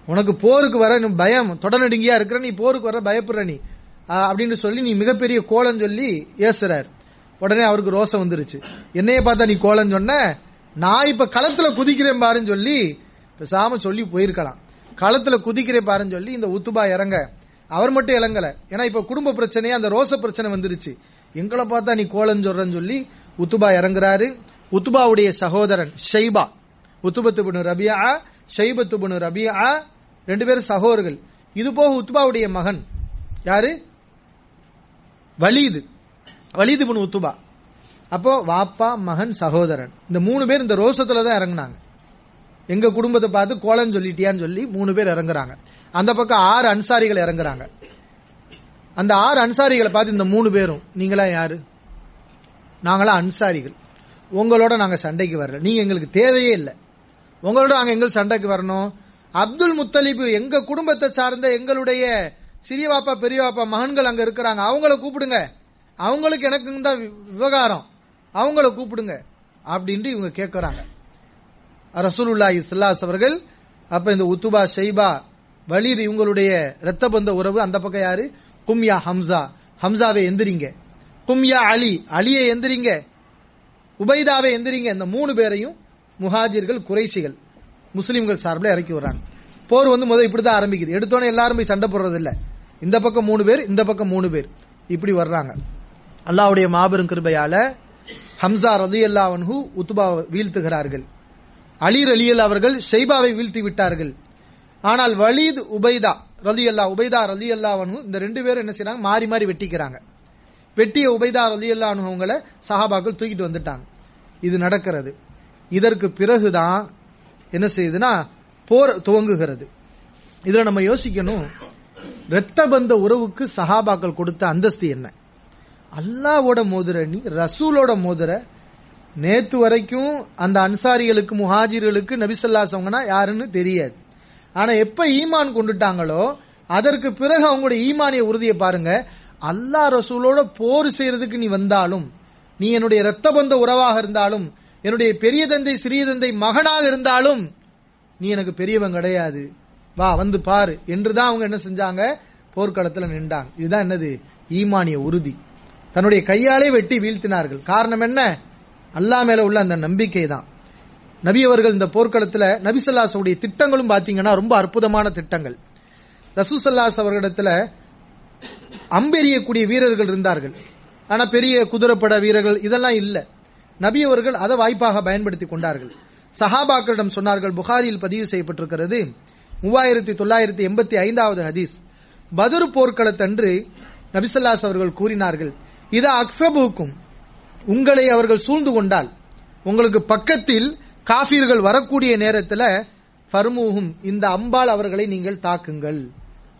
உனக்கு போருக்கு வர பயம். தொடநடுங்கியா இருக்கிற நீ போருக்கு வர பயப்படுற நீ. அப்படின்னு சொல்லி நீ மிகப்பெரிய கோலம் சொல்லி ஏசுறார். உடனே அவருக்கு ரோசம் வந்துருச்சு. என்னைய பார்த்தா நீ கோலம் சொன்ன நான் இப்ப களத்துல குதிக்கிறேன் பாருன்னு சொல்லி பேசாம சொல்லி போயிருக்கலாம். களத்துல குதிக்கிறேன் பாருன்னு சொல்லி இந்த உத்துபா இறங்க. அவர் மட்டும் இறங்கல. ஏன்னா இப்ப குடும்ப பிரச்சனையா அந்த ரோச பிரச்சனை வந்துருச்சு. எங்களை பார்த்தா நீ கோலம் சொல்றன்னு சொல்லி உத்துபா இறங்குறாரு. உத்துபாவுடைய சகோதரன் ஷைபா. உத்துபத்து பின் ரபியா ஷைபத்து பின் ரபியா ரெண்டு பேரும் சகோதரர்கள். இது போக உத்துபாவுடைய மகன். யாரு? வலீது. வலீது பின் உத்துபா. அப்போ வாப்பா மகன் சகோதரன். இந்த மூணு பேர் இந்த ரோசத்துல தான் இறங்குனாங்க. எங்க குடும்பத்தை பார்த்து கோலம் சொல்லிட்டியான்னு சொல்லி மூணு பேர் இறங்குறாங்க. அந்த பக்கம் ஆறு அன்சாரிகள் இறங்குறாங்க. அந்த ஆறு அன்சாரிகளை பார்த்து இந்த மூணு பேரும் நீங்களா யாரு? நாங்களா அன்சாரிகள். உங்களோட நாங்க சண்டைக்கு வரல. நீங்க எங்களுக்கு தேவையே இல்லை. உங்களோட நாங்க எங்கள் சண்டைக்கு வரணும். அப்துல் முத்தலிபு எங்க குடும்பத்தை சார்ந்த எங்களுடைய சிறிய வாப்பா பெரிய மகன்கள் அங்க இருக்கிறாங்க. அவங்கள கூப்பிடுங்க. அவங்களுக்கு எனக்கு தான் வி- விவகாரம். அவங்கள கூப்பிடுங்க அப்படின்ட்டு இவங்க கேட்கறாங்க ரசூலுல்லா இஸ்லாஸ் அவர்கள் அப்ப இந்த உத்துபா ஷைபா வலிது இவங்களுடைய ரத்த பந்த உறவு அந்த பக்கம் யாரு? கும்யா ஹம்சா. ஹம்சாவை எந்திரிங்க. கும்யா அலி. அலியை எந்திரிங்க. உபைதாவை எந்திரிங்க. இந்த மூணு பேரையும் முஹாஜிர்கள் குறைஷிகள் முஸ்லீம்கள் சார்பில் இறக்கி வர்றாங்க போர் வந்து முதல் இப்படிதான் ஆரம்பிக்குது. எடுத்தோன்னே எல்லாரும் போய் சண்டை போடுறது இல்ல இந்த பக்கம் மூணு பேர் இந்த பக்கம் மூணு பேர். இப்படி வர்றாங்க. அல்லாவுடைய மாபெரும் கிருபையால ஹம்சா ரதி அல்லாவன்ஹு உத்துபாவை வீழ்த்துகிறார்கள். அலீர் அலியல் அவர்கள் ஷைபாவை வீழ்த்தி விட்டார்கள். ஆனால் வலீத் உபைதா ரலி அல்லா உபைதா ரலி அல்லாவனு இந்த ரெண்டு பேரும் என்ன செய்யறாங்க மாறி மாறி வெட்டிக்கிறாங்க. வெட்டிய உபைதா ரலி அல்லானு சஹாபாக்கள் தூக்கிட்டு வந்துட்டாங்க. இது நடக்கிறது. இதற்கு பிறகுதான் என்ன செய்யுதுன்னா போர் துவங்குகிறது. இதுல நம்ம யோசிக்கணும் இரத்த பந்த உறவுக்கு சஹாபாக்கள் கொடுத்த அந்தஸ்து என்ன? அல்லாவோட மோதிர நீ ரசூலோட மோதிர. நேத்து வரைக்கும் அந்த அன்சாரிகளுக்கு முஹாஜிர்களுக்கு நபிசல்லாசவங்கன்னா யாருன்னு தெரியாது. ஆனா எப்ப ஈமான் கொண்டுட்டாங்களோ அதற்கு பிறகு அவங்களோட ஈமானிய உறுதியை பாருங்க. அல்லாஹ் ரசூலோட போர் செய்யறதுக்கு நீ வந்தாலும் நீ என்னுடைய ரத்த பந்த உறவாக இருந்தாலும் என்னுடைய பெரிய தந்தை சிறிய தந்தை மகனாக இருந்தாலும் நீ எனக்கு பெரியவன் கிடையாது. வா வந்து பாரு. என்றுதான் அவங்க என்ன செஞ்சாங்க? போர்க்களத்துல நின்றாங்க. இதுதான் என்னது? ஈமானிய உறுதி. தன்னுடைய கையாலே வெட்டி வீழ்த்தினார்கள். காரணம் என்ன? அல்லா மேல உள்ள அந்த நம்பிக்கை தான் நபி அவர்கள் இந்த போர்க்களத்தில் நபிசல்லாசவுடைய திட்டங்களும் பார்த்தீங்கன்னா ரொம்ப அற்புதமான திட்டங்கள். ரசூசல்லாஸ் அவர்களிடத்துல அம்பெறியக்கூடிய வீரர்கள் இருந்தார்கள். ஆனா பெரிய குதிரைப்பட வீரர்கள் இதெல்லாம் இல்லை. நபி அவர்கள் அதை வாய்ப்பாக பயன்படுத்தி கொண்டார்கள். சஹாபாக்களிடம் சொன்னார்கள் புகாரியில் பதிவு செய்யப்பட்டிருக்கிறது. மூவாயிரத்தி தொள்ளாயிரத்தி எண்பத்தி ஐந்தாவது ஹதீஸ். பதுரு போர்க்களத்தன்று நபிசல்லாஸ் அவர்கள் கூறினார்கள் இது அக்சபுக்கும் உங்களை அவர்கள் சூழ்ந்து கொண்டால் உங்களுக்கு பக்கத்தில் காஃபீர்கள் வரக்கூடிய நேரத்தில் ஃபர்மூஹும் இந்த அம்பால் அவர்களை நீங்கள் தாக்குங்கள்.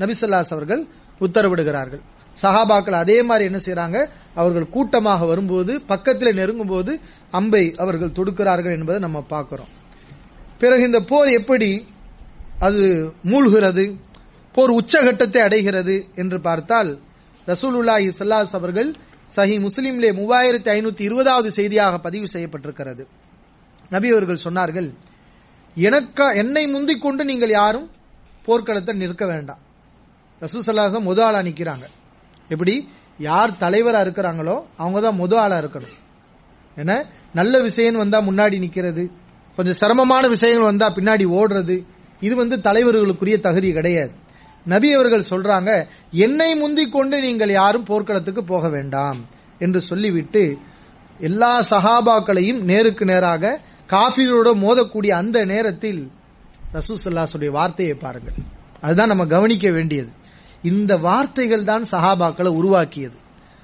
நபிசல்லாஸ் அவர்கள் உத்தரவிடுகிறார்கள். சஹாபாக்கள் அதே மாதிரி என்ன செய்யறாங்க அவர்கள் கூட்டமாக வரும்போது பக்கத்தில் நெருங்கும் போது அம்பை அவர்கள் தொடுக்கிறார்கள் என்பதை நம்ம பார்க்கிறோம். பிறகு இந்த போர் எப்படி அது மூழ்கிறது? போர் உச்சகட்டத்தை அடைகிறது என்று பார்த்தால் ரசூலுல்லாஹி ஸல்லல்லாஹு அவர்கள் சஹி முஸ்லிம்லே மூவாயிரத்தி ஐநூத்தி இருபதாவது செய்தியாக பதிவு செய்யப்பட்டிருக்கிறது. நபி அவர்கள் சொன்னார்கள் எனக்கா என்னை முந்திக் கொண்டு நீங்கள் யாரும் போர்க்களத்தை நிற்க வேண்டாம். ரசூசல்லாசம் முத ஆளா நிற்கிறாங்க எப்படி? யார் தலைவரா இருக்கிறாங்களோ அவங்க தான் முத ஆளா இருக்கணும். ஏன்னா நல்ல விஷயம் வந்தா முன்னாடி நிக்கிறது. கொஞ்சம் சிரமமான விஷயங்கள் வந்தா பின்னாடி ஓடுறது. இது வந்து தலைவர்களுக்குரிய தகுதி கிடையாது. நபி அவர்கள் சொல்றாங்க என்னை முந்திக் கொண்டு நீங்கள் யாரும் போர்க்களத்துக்கு போக வேண்டாம் என்று சொல்லிவிட்டு எல்லா சஹாபாக்களையும் நேருக்கு நேராக காஃபிரோட மோதக்கூடிய அந்த நேரத்தில் ரசூசல்லாசுடைய வார்த்தையை பாருங்கள். அதுதான் நம்ம கவனிக்க வேண்டியது. இந்த வார்த்தைகள் தான் சஹாபாக்களை உருவாக்கியது.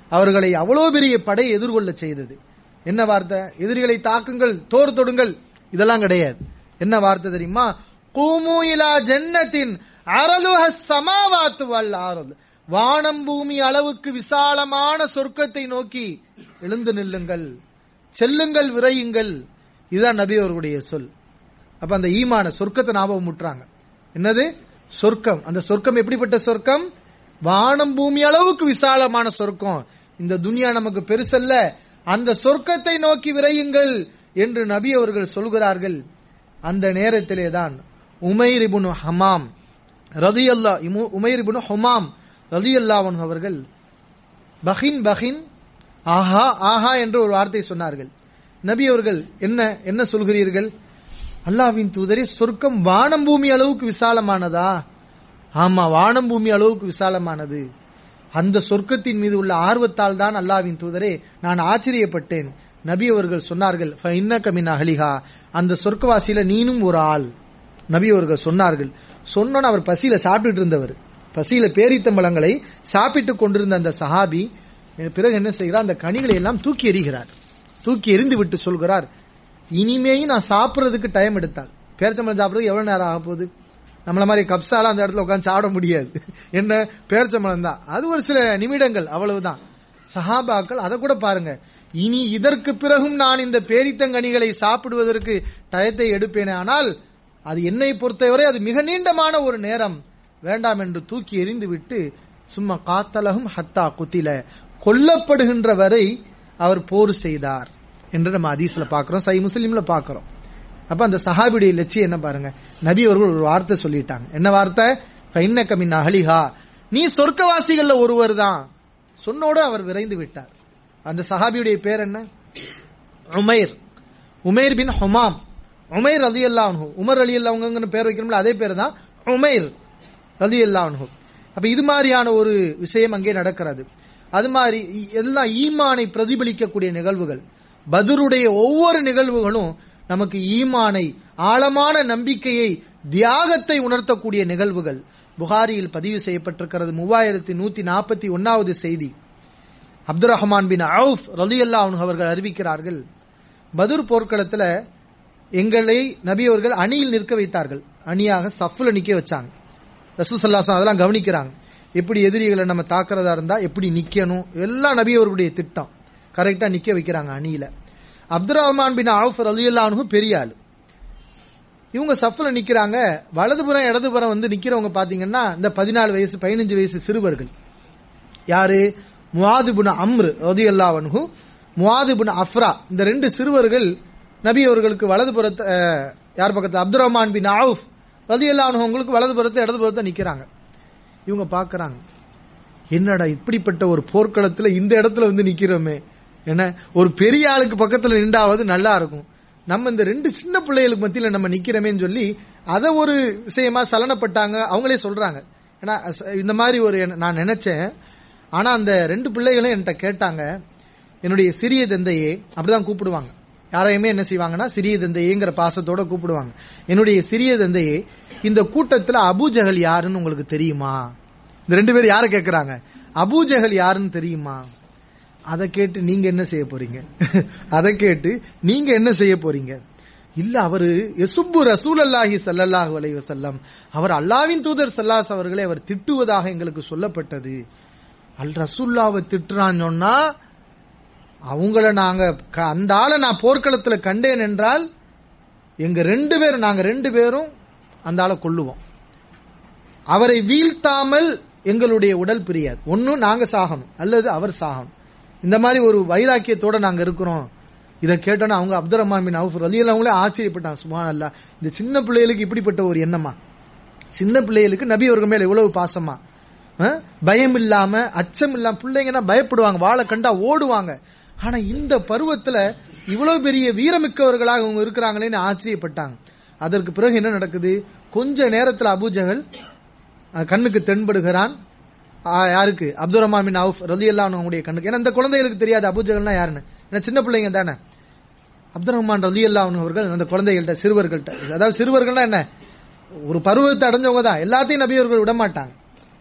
அவர்களை அவ்வளோ பெரிய படை எதிர்கொள்ள செய்தது. என்ன வார்த்தை? எதிரிகளை தாக்குங்கள் தோர் தொடுங்கள். இதெல்லாம் கிடையாது. என்ன வார்த்தை தெரியுமா? கூமு இலா ஜன்னத்தின் அரலுஹ சமாவாத்து வல் ஆரல் வானம் பூமி அளவுக்கு விசாலமான சொர்க்கத்தை நோக்கி எழுந்து நில்லுங்கள். செல்லுங்கள் விரையுங்கள். இதுதான் நபி அவர்களுடைய சொல். அப்ப அந்த ஈமான சொர்க்கத்தை ஞாபகம் முட்டுறாங்க. என்னது? சொர்க்கம். அந்த சொர்க்கம் எப்படிப்பட்ட சொர்க்கம்? வானம் பூமி அளவுக்கு விசாலமான சொர்க்கம். இந்த துனியா நமக்கு பெருசல்ல. அந்த சொர்க்கத்தை நோக்கி விரையுங்கள் என்று நபி அவர்கள் சொல்கிறார்கள். அந்த நேரத்திலே தான் உமைர் ஹமாம் ஹமாம் ரதியல்லா உமைர் இபுனு ரதி அல்லாவன் அவர்கள் பஹின் பஹின் ஆஹா ஆஹா என்று ஒரு வார்த்தை சொன்னார்கள். நபி அவர்கள் என்ன என்ன சொல்கிறீர்கள்? அல்லாவின் தூதரே சொர்க்கம் வானம் பூமி அளவுக்கு விசாலமானதா? ஆமா வானம் பூமி அளவுக்கு விசாலமானது. அந்த சொர்க்கத்தின் மீது உள்ள ஆர்வத்தால் தான் அல்லாவின் தூதரே நான் ஆச்சரியப்பட்டேன். நபி அவர்கள் சொன்னார்கள் அகலிகா அந்த சொர்க்கவாசியில நீனும் ஒரு ஆள். நபி அவர்கள் சொன்னார்கள் சொன்னோன்னு அவர் பசியில சாப்பிட்டுட்டு இருந்தவர். பசியில பேரித்தம்பழங்களை சாப்பிட்டுக் கொண்டிருந்த அந்த சஹாபி பிறகு என்ன செய்கிறார்? அந்த கனிகளை எல்லாம் தூக்கி எறிகிறார். தூக்கி எறிந்து விட்டு சொல்கிறார் இனிமேயும் நான் சாப்பிட்றதுக்கு டைம் எடுத்தால். பேரிச்சம்பழம் சாப்பிடுறது எவ்வளவு நேரம் ஆக போகுது? நம்மள மாதிரி கப்சால அந்த இடத்துல உட்காந்து சாப்பிட முடியாது. என்ன? பேரிச்சம்பழம் தான். அது ஒரு சில நிமிடங்கள் அவ்வளவுதான். சஹாபாக்கள் அதை கூட பாருங்க. இனி இதற்கு பிறகும் நான் இந்த பேரித்தங்கனிகளை சாப்பிடுவதற்கு டயத்தை எடுப்பேனே. ஆனால் அது என்னை பொறுத்தவரை அது மிக நீண்டமான ஒரு நேரம். வேண்டாம் என்று தூக்கி எறிந்துவிட்டு சும்மா காத்தலகும் ஹத்தா குத்தில. கொல்லப்படுகின்ற வரை அவர் போர் செய்தார் என்று நம்ம அதீஸ்ல பாக்குறோம் சை முஸ்லீம்ல பாக்குறோம் அப்ப அந்த சஹாபிடைய லட்சியம் என்ன பாருங்க? நபி அவர்கள் ஒரு வார்த்தை சொல்லிட்டாங்க. என்ன வார்த்தை? ஃபைன்ன கமின் அகலிஹா நீ சொர்க்கவாசிகள்ல ஒருவர் தான். சொன்னோடு அவர் விரைந்து விட்டார். அந்த சஹாபியுடைய பேர் என்ன? உமேர். உமேர் பின் ஹுமாம். உமைர் ரதி அல்லாஹு உமர் அலி அல்லாஹுங்கிற பேர் வைக்கணும்ல அதே பேர் தான் உமைர் அலி அல்லாஹு அப்ப இது மாதிரியான ஒரு விஷயம் அங்கே நடக்கிறது. அது மாதிரி எல்லாம் ஈமானை பிரதிபலிக்கக்கூடிய நிகழ்வுகள். பதருடைய ஒவ்வொரு நிகழ்வுகளும் நமக்கு ஈமானை ஆழமான நம்பிக்கையை தியாகத்தை உணர்த்தக்கூடிய நிகழ்வுகள். புகாரியில் பதிவு செய்யப்பட்டிருக்கிறது மூவாயிரத்தி நூத்தி நாற்பத்தி ஒன்னாவது செய்தி. அப்துல் ரஹ்மான் பின் அவுஃப் ரலியல்லா அவர்கள் அறிவிக்கிறார்கள் பதுர் போர்க்களத்தில் எங்களை நபி அவர்கள் அணியில் நிற்க வைத்தார்கள். அணியாக சஃப்ல நிக்க வச்சாங்க. ரசூசல்லாசம் அதெல்லாம் கவனிக்கிறாங்க. எப்படி எதிரிகளை நம்ம தாக்குறதா இருந்தா எப்படி நிக்கணும்? எல்லாம் நபி அவர்களுடைய திட்டம். கரெக்டா நிக்க வைக்கிறாங்க அணியில. அப்துல் ரஹ்மான் பின் அவுஃப் அலியுல்லானு பெரிய ஆளு. இவங்க சஃப்ல நிக்கிறாங்க. வலதுபுறம் இடதுபுறம் வந்து நிக்கிறவங்க பாத்தீங்கன்னா இந்த பதினாலு வயசு பதினஞ்சு வயசு சிறுவர்கள். யாரு? முவாதுபுன அம்ரு ரதியல்லாஹு அன்ஹு. முவாதுபுன அஃப்ரா. இந்த ரெண்டு சிறுவர்கள் நபி அவர்களுக்கு வலது புறத்தை யார் பக்கத்தில்? அப்துல் ரஹ்மான் பின் அவுஃப் ரதியல்லாஹு வலது புறத்தை இடது புறத்தை நிக்கிறாங்க. இவங்க பாக்குறாங்க. என்னடா இப்படிப்பட்ட ஒரு போர்க்களத்துல இந்த இடத்துல வந்து நிக்கிறோமே? என்ன? ஒரு பெரிய ஆளுக்கு பக்கத்துல நின்றாவது நல்லா இருக்கும். நம்ம இந்த ரெண்டு சின்ன பிள்ளைகளுக்கு மத்தியில நம்ம நிற்கிறோமேன்னு சொல்லி அதை ஒரு விஷயமா சலனப்பட்டாங்க அவங்களே சொல்றாங்க. ஏன்னா இந்த மாதிரி ஒரு நான் நினைச்சேன். ஆனா அந்த ரெண்டு பிள்ளைகளும் என்கிட்ட கேட்டாங்க என்னுடைய சிறிய தந்தையே அப்படிதான் கூப்பிடுவாங்க. யாரையுமே என்ன செய்வாங்கன்னா சிறிய தந்தையேங்கிற பாசத்தோட கூப்பிடுவாங்க. என்னுடைய சிறிய தந்தையே இந்த கூட்டத்துல அபூஜகல் யாருன்னு உங்களுக்கு தெரியுமா? இந்த ரெண்டு பேரும் யாரை கேட்கறாங்க அபூஜகல் யாருன்னு தெரியுமா? அதை கேட்டு நீங்க என்ன செய்ய போறீங்க? அதை கேட்டு நீங்க என்ன செய்ய போறீங்க? இல்ல அவரு எசுப்பு ரசூல் அல்லாஹி சல்லல்லாஹு வலைவ செல்லம் அவர் அல்லாவின் தூதர் சல்லாஸ் அவர்களை அவர் திட்டுவதாக எங்களுக்கு சொல்லப்பட்டது. அல் ரசூல்லாவை திட்டுறான்னு சொன்னா அவங்கள நாங்க க- அந்த ஆளை நான் போர்க்களத்துல கண்டேன் என்றால் எங்க ரெண்டு பேரும் நாங்க ரெண்டு பேரும் அந்த ஆளை கொள்ளுவோம் அவரை வீழ்த்தாமல் எங்களுடைய உடல் பிரியாது. ஒன்னும் நாங்க சாகணும் அல்லது அவர் சாகணும். இந்த மாதிரி ஒரு வைராக்கியத்தோட நாங்க இருக்கிறோம். இதை கேட்டோன்னா அவங்க அப்துல் ரஹ்மான் பின் அவுஃப் அலி அவங்களே ஆச்சரியப்பட்டான் சுமான் அல்லா இந்த சின்ன பிள்ளைகளுக்கு இப்படிப்பட்ட ஒரு எண்ணமா? சின்ன பிள்ளைகளுக்கு நபி அவர்கள் மேல இவ்வளவு பாசமா? பயம் இல்லாம அச்சம் இல்லாம பிள்ளைங்கன்னா பயப்படுவாங்க. வாழை கண்டா ஓடுவாங்க. ஆனா இந்த பருவத்துல இவ்வளவு பெரிய வீரமிக்கவர்களாக அவங்க இருக்கிறாங்களேன்னு ஆச்சரியப்பட்டாங்க. அதற்கு பிறகு என்ன நடக்குது? கொஞ்ச நேரத்தில் அபுஜகல் கண்ணுக்கு தென்படுகிறான். யாருக்கு? அப்துல் ரஹ்மான் பின் அவுஃப் ரலி அவங்களுடைய கண்ணுக்கு. ஏன்னா இந்த குழந்தைகளுக்கு தெரியாது அபுஜகல்னா யாருன்னு. ஏன்னா சின்ன பிள்ளைங்க தானே. அப்துல் ரஹ்மான் ரலி அவர்கள் அந்த குழந்தைகள்கிட்ட சிறுவர்கள்ட்ட அதாவது சிறுவர்கள்னா என்ன? ஒரு பருவத்தை அடைஞ்சவங்க தான். எல்லாத்தையும் நபியவர்கள் விட மாட்டாங்க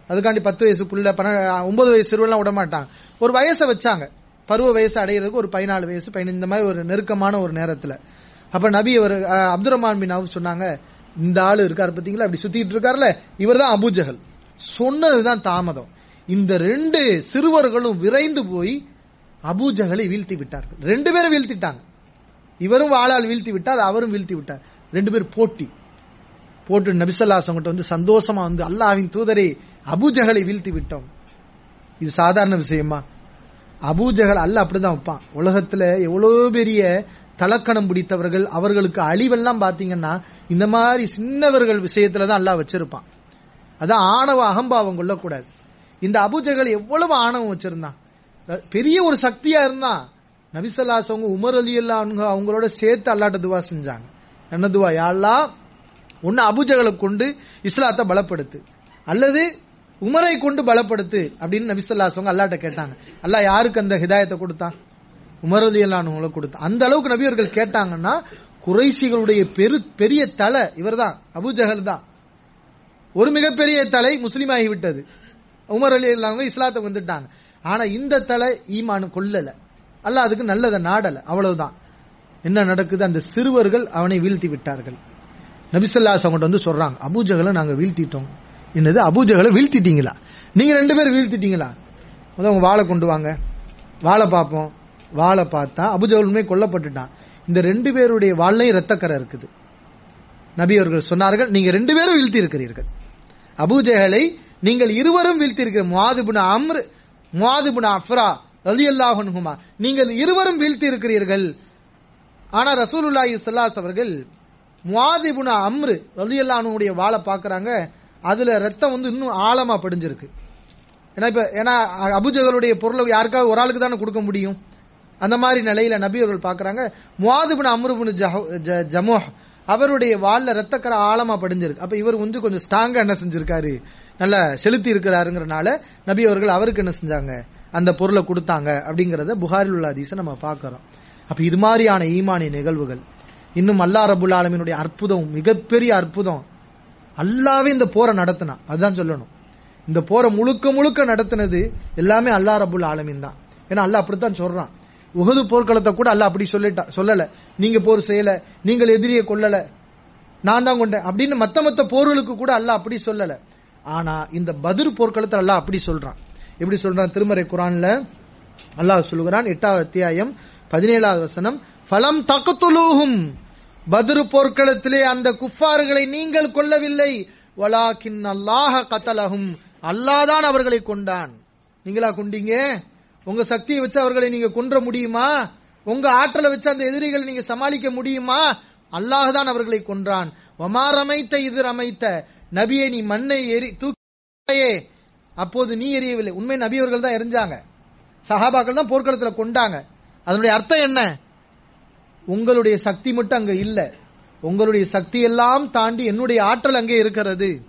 அதுக்காண்டி பத்து வயசு புள்ள பன்ன- ஒன்பது வயசு சிறுவெல்லாம் விட மாட்டாங்க ஒரு வயசை வச்சாங்க. பருவ வயசு அடையிறதுக்கு ஒரு பதினாலு வயசு பதினஞ்சு இந்த மாதிரி ஒரு நெருக்கமான ஒரு நேரத்துல. அப்ப நபி அவர் அப்துல் ரஹ்மான் பின் அவுஃப் சொன்னாங்க இந்த ஆளு இருக்காரு பாத்தீங்களா? அப்படி சுத்திட்டு இருக்காருல்ல? இவர் தான் அபுஜகல் சொன்னதுதான் தாமதம். இந்த ரெண்டு சிறுவர்களும் விரைந்து போய் அபூஜகலை வீழ்த்தி விட்டார்கள். ரெண்டு பேரும் வீழ்த்திட்டாங்க. இவரும் வாழால் வீழ்த்தி விட்டார் அவரும் வீழ்த்தி விட்டார். ரெண்டு பேரும் போட்டி. போட்டு நபிசல்லாசம் கிட்ட வந்து சந்தோஷமா வந்து அல்லாஹ்வின் தூதரே அபூஜகலை வீழ்த்தி விட்டோம். இது சாதாரண விஷயமா? அபூஜகல் அல்ல அப்படிதான் வைப்பான். உலகத்துல எவ்வளவு பெரிய தலக்கணம் பிடித்தவர்கள் அவர்களுக்கு அழிவெல்லாம் பாத்தீங்கன்னா இந்த மாதிரி சின்னவர்கள் விஷயத்துலதான் தான் அல்லாஹ் வச்சிருப்பான். அதான் ஆணவ அகம்பாவம் கொள்ளக்கூடாது. இந்த அபூஜகல் எவ்வளவு ஆணவம் வச்சிருந்தான். பெரிய ஒரு சக்தியா இருந்தான். நபிசல்லாஸ் அவங்க உமர் அலி அல்லாங்க அவங்களோட சேர்த்து அல்லாட்ட துவா செஞ்சாங்க. என்ன துவா? யாழ்லா ஒன்னு அபூஜகலை கொண்டு இஸ்லாத்தை பலப்படுத்து. அல்லது உமரை கொண்டு பலப்படுத்து அப்படின்னு நபிசல்லாஸ் அவங்க அல்லாட்ட கேட்டாங்க. அல்லா யாருக்கு அந்த ஹிதாயத்தை கொடுத்தான் உமரதி அல்லானவங்களை கொடுத்தான் அந்த அளவுக்கு நபியவர்கள் கேட்டாங்கன்னா குறைசிகளுடைய பெரு பெரிய தலை இவர்தான் அபூஜகல் தான். ஒரு மிகப்பெரிய தலை முஸ்லீம் ஆகிவிட்டது உமர் அலி அவங்க இஸ்லாத்தை வந்துட்டாங்க. ஆனா இந்த தலை ஈமானு கொல்லல. அல்ல அதுக்கு நல்லதை நாடல. அவ்வளவுதான். என்ன நடக்குது? அந்த சிறுவர்கள் அவனை வீழ்த்தி விட்டார்கள். நபிசல்லாஸ் அவங்கள்ட்ட வந்து சொல்றாங்க. அபூஜகளை நாங்க வீழ்த்திட்டோம். என்னது அபூஜகளை வீழ்த்திட்டீங்களா? நீங்க ரெண்டு பேரும் வீழ்த்திட்டீங்களா? முதல்ல உங்க வாழை கொண்டு வாங்க. வாழை பார்ப்போம். வாளை பார்த்தா அபூஜகல் உண்மை கொல்லப்பட்டுட்டான். இந்த ரெண்டு பேருடைய வாழையும் ரத்தக்கரை இருக்குது. நபி அவர்கள் சொன்னார்கள் நீங்க ரெண்டு பேரும் வீழ்த்தி இருக்கிறீர்கள் அபூஜஹலை நீங்கள் இருவரும் வீழ்த்திருக்கிற முவாதுபுன அம்ர் முவாதுபுன அஃப்ரா ரலியல்லாஹு அல்லாஹுமா நீங்கள் இருவரும் வீழ்த்தி இருக்கிறீர்கள் ஆனா ரசூலுல்லாஹி சல்லாஸ் அவர்கள் முவாதிபுன அம்ரு ரலியல்லாஹுடைய வாழை பார்க்கறாங்க. அதுல ரத்தம் வந்து இன்னும் ஆழமா படிஞ்சிருக்கு. ஏன்னா இப்ப ஏன்னா அபுஜகளுடைய பொருளை யாருக்காவது ஒரு ஆளுக்கு தானே கொடுக்க முடியும்? அந்த மாதிரி நிலையில நபி அவர்கள் பாக்குறாங்க. முவாதுபின் அம்ருபின் ஜமோஹ் அவருடைய வால்ல ரத்தக்கரை ஆழமா படிஞ்சிருக்கு. அப்ப இவர் வந்து கொஞ்சம் ஸ்ட்ராங்கா என்ன செஞ்சிருக்காரு? நல்லா செலுத்தி இருக்கிறாருங்கிறனால நபி அவர்கள் அவருக்கு என்ன செஞ்சாங்க? அந்த பொருளை கொடுத்தாங்க அப்படிங்கறத புகாரில் உள்ள அதிச நம்ம பார்க்கிறோம் அப்ப இது மாதிரியான ஈமானிய நிகழ்வுகள். இன்னும் அல்லா ரபுல் ஆலமினுடைய அற்புதம் மிகப்பெரிய அற்புதம். அல்லாவே இந்த போரை நடத்தினான் அதுதான் சொல்லணும். இந்த போரை முழுக்க முழுக்க நடத்தினது எல்லாமே அல்லா ரபுல் ஆலமின் தான். ஏன்னா அல்லா அப்படித்தான் சொல்றான். உகது போர்க்களத்தை கூட அல்லா அப்படி சொல்லிட்டா சொல்லல. நீங்க போர் செய்யல நீங்கள் எதிரியை கொல்லல நான் தான் கொண்டேன் அப்படின்னு மத்த மத்த போர்களுக்கு கூட அல்லாஹ் அப்படி சொல்லல. ஆனா இந்த பதிர் போர்க்களத்தை அல்லா அப்படி சொல்றான். எப்படி சொல்றான் திருமறை குரான்ல? அல்லாஹ் சொல்லுகிறான் எட்டாவது அத்தியாயம் பதினேழாவது வசனம் பலம் தகத்துலூஹும் பதிரு போர்க்களத்திலே அந்த குஃபார்களை நீங்கள் கொல்லவில்லை. வலாக்கின் அல்லாஹ கத்தலகும் அல்லாதான் அவர்களை கொண்டான். நீங்களா கொண்டீங்க? உங்க சக்தியை வச்சு அவர்களை நீங்க கொன்ற முடியுமா? உங்க ஆற்றலை வச்சு அந்த எதிரிகளை நீங்க சமாளிக்க முடியுமா? அல்லாஹ் தான் அவர்களை கொன்றான். ஒமா ரமைத்த இது ரமைத்த. நபியை நீ மண்ணை எரி தூக்கியே. அப்போது நீ எரியவில்லை. உண்மை நபி அவர்கள் தான் எரிஞ்சாங்க. சஹாபாக்கள் தான் போர்க்களத்தில் கொண்டாங்க. அதனுடைய அர்த்தம் என்ன? உங்களுடைய சக்தி மட்டும் அங்க இல்ல. உங்களுடைய சக்தி எல்லாம் தாண்டி என்னுடைய ஆற்றல் அங்கே இருக்கிறது.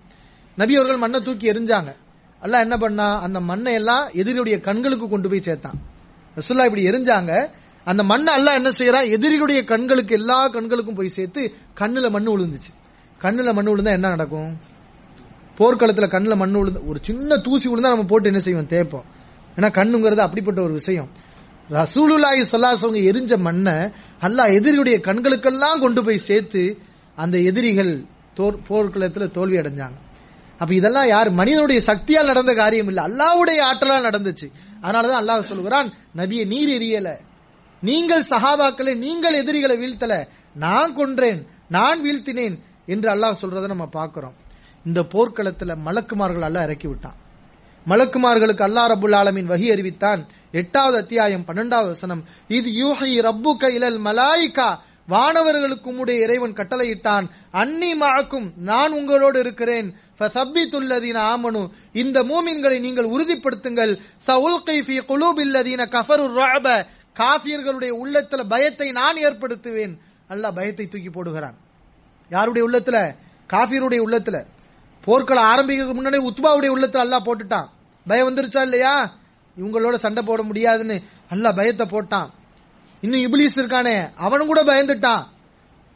நபி அவர்கள் மண்ணை தூக்கி எரிஞ்சாங்க அல்லாஹ் என்ன பண்ணா? அந்த மண்ணை எல்லாம் எதிரியுடைய கண்களுக்கு கொண்டு போய் சேர்த்தான். ரசுல்லா இப்படி எரிஞ்சாங்க. அந்த மண்ணை அல்லாஹ் என்ன செய்யறான் எதிரியுடைய கண்களுக்கு எல்லா கண்களுக்கும் போய் சேர்த்து கண்ணுல மண்ணு விழுந்துச்சு கண்ணுல மண்ணு விழுந்தா என்ன நடக்கும்? போர்க்களத்துல கண்ணுல மண்ணு விழுந்து ஒரு சின்ன தூசி விழுந்தா நம்ம போட்டு என்ன செய்வோம்? தேய்ப்போம். ஏன்னா கண்ணுங்கிறது அப்படிப்பட்ட ஒரு விஷயம். ரசூலுல்லாஹி சல்லாசவங்க எரிஞ்ச மண்ணை அல்லாஹ் எதிரியுடைய கண்களுக்கெல்லாம் கொண்டு போய் சேர்த்து அந்த எதிரிகள் போர்க்களத்தில் தோல்வி அடைஞ்சாங்க. அப்ப இதெல்லாம் யார்? மனிதனுடைய சக்தியால் நடந்த காரியம் இல்ல. அல்லாவுடைய ஆற்றலால் நடந்துச்சு. அதனாலதான் அல்லாஹ் சொல்லுகிறான் நபியை நீர் எரியல. நீங்கள் சஹாபாக்களை நீங்கள் எதிரிகளை வீழ்த்தல. நான் கொன்றேன் நான் வீழ்த்தினேன் என்று அல்லாஹ் சொல்றதை நம்ம பார்க்கிறோம். இந்த போர்க்களத்துல மலக்குமார்கள் அல்லாஹ் இறக்கி விட்டான். மலக்குமார்களுக்கு அல்லா ரபுல் ஆலமின் வகி அறிவித்தான். எட்டாவது அத்தியாயம் பன்னெண்டாவது வசனம். இது யூஹி ரப்பு கைலல் மலாய்கா. வானவர்களுக்கு உம்முடைய இறைவன் கட்டளையிட்டான். அன்னி மாக்கும் நான் உங்களோடு இருக்கிறேன். ஃபசப்பித்துல்லதீன ஆமனு. இந்த மூமின்களை நீங்கள் உறுதிப்படுத்துங்கள். சவுல் கைஃபி குலூபில்லதீன கஃபரு ராப காஃபியர்களுடைய உள்ளத்துல பயத்தை நான் ஏற்படுத்துவேன். அல்லாஹ் பயத்தை தூக்கி போடுகிறான். யாருடைய உள்ளத்துல? காஃபியருடைய உள்ளத்துல. போர்க்களம் ஆரம்பிக்கிறதுக்கு முன்னாடி உத்பாவுடைய உள்ளத்துல அல்லா போட்டுட்டான். பயம் வந்துருச்சா இல்லையா? இவங்களோட சண்டை போட முடியாதுன்னு அல்லா பயத்தை போட்டான். இன்னும் இபிலிஸ் இருக்கானே அவனும் கூட பயந்துட்டான்.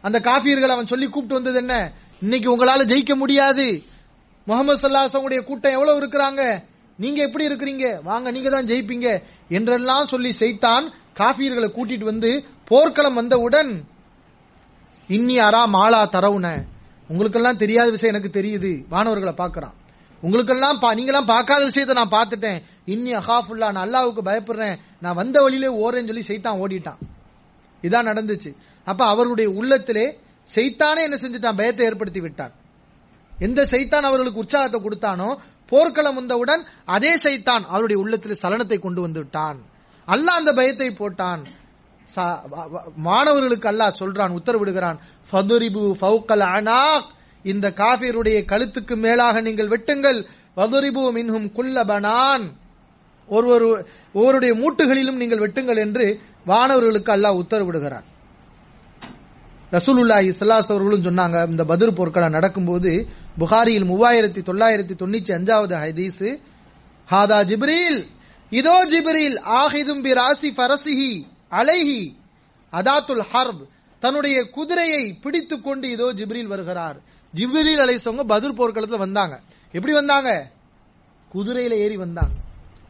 அந்த காஃபியர்கள் அவன் சொல்லி கூப்பிட்டு வந்தது என்ன? இன்னைக்கு உங்களால ஜெயிக்க முடியாது. முகமது சல்லாசவங்களுடைய கூட்டம் எவ்வளவு இருக்கிறாங்க? நீங்க எப்படி இருக்கிறீங்க? வாங்க நீங்க தான் ஜெயிப்பீங்க என்றெல்லாம் சொல்லி செய்தான் காஃபியர்களை கூட்டிட்டு வந்து போர்க்களம் வந்தவுடன் இன்னி அரா மாலா தரவுன. உங்களுக்கெல்லாம் தெரியாத விஷயம் எனக்கு தெரியுது. வானவர்களை பாக்குறான் உங்களுக்கெல்லாம் நீங்களாம் பார்க்காத விஷயத்த நான் பார்த்துட்டேன். இன்னி அஹாஃபுல்லா நான் அல்லாவுக்கு பயப்படுறேன். நான் வந்த வழியிலே ஓரேன்னு சொல்லி செய்தான் ஓடிட்டான். இதான் நடந்துச்சு. அப்ப அவருடைய உள்ளத்திலே செய்தானே என்ன செஞ்சுட்டான்? பயத்தை ஏற்படுத்தி விட்டான். எந்த சைத்தான் அவர்களுக்கு உற்சாகத்தை கொடுத்தானோ போர்க்களம் வந்தவுடன் அதே சைத்தான் அவருடைய உள்ளத்தில் சலனத்தை கொண்டு வந்து விட்டான். அந்த பயத்தை போட்டான். மாணவர்களுக்கு அல்லாஹ் சொல்றான் உத்தரவிடுகிறான். ஃபதுரிபு ஃபவுக்கல் அனாக். இந்த காஃபியருடைய கழுத்துக்கு மேலாக நீங்கள் வெட்டுங்கள். வதுரிபு மின்ஹும் குல்ல பனான். ஒரு ஒவ்வொருடைய மூட்டுகளிலும் நீங்கள் வெட்டுங்கள் என்று வானவர்களுக்கு அல்லாஹ் உத்தரவிடுகிறான். ரசூலுல்லா இஸ்லாஸ் அவர்களும் சொன்னாங்க இந்த பதிர் போர்க்களம் நடக்கும்போது புகாரியில் மூவாயிரத்தி தொள்ளாயிரத்தி தொண்ணூற்றி அஞ்சாவது ஹதீஸ் ஹாதா ஜிப்ரீல். இதோ ஜிப்ரீல் ஆஹிதும் பி ராசி ஃபரசிஹி அலைஹி அதாத்துல் ஹர்ப் தன்னுடைய குதிரையை பிடித்து கொண்டு இதோ ஜிப்ரீல் வருகிறார். ஜிப்ரீல் அலைசவங்க பதில் போர்க்களத்தில் வந்தாங்க. எப்படி வந்தாங்க? குதிரையில ஏறி வந்தாங்க.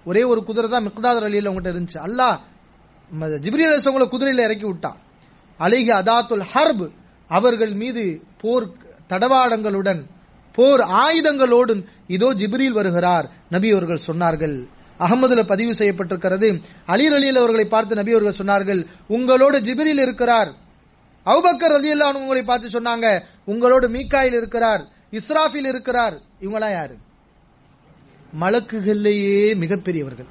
ஒரே ஒரு குதிரை தான் மிக்தாதர் அலியில் அவங்ககிட்ட இருந்துச்சு. அல்லாஹ் ஜிப்ரீல் அலைசவங்களை குதிரையில இறக்கி விட்டான். அலிஹி அதாத்துல் ஹர்ப் அவர்கள் மீது போர் தடவாடங்களுடன் போர் ஆயுதங்களோடு இதோ ஜிப்ரீல் வருகிறார். நபி அவர்கள் சொன்னார்கள். அகமதுல பதிவு செய்யப்பட்டிருக்கிறது. அலி அலியில் அவர்களை பார்த்து நபி அவர்கள் சொன்னார்கள் உங்களோடு ஜிபிரில் இருக்கிறார். அவுபக்கர் ரதி அல்லாஹ் உங்களை பார்த்து சொன்னாங்க உங்களோடு மீக்காயில் இருக்கிறார் இஸ்ராஃபில் இருக்கிறார். இவங்களா யாரு? மலக்குகள்லேயே மிகப்பெரியவர்கள்.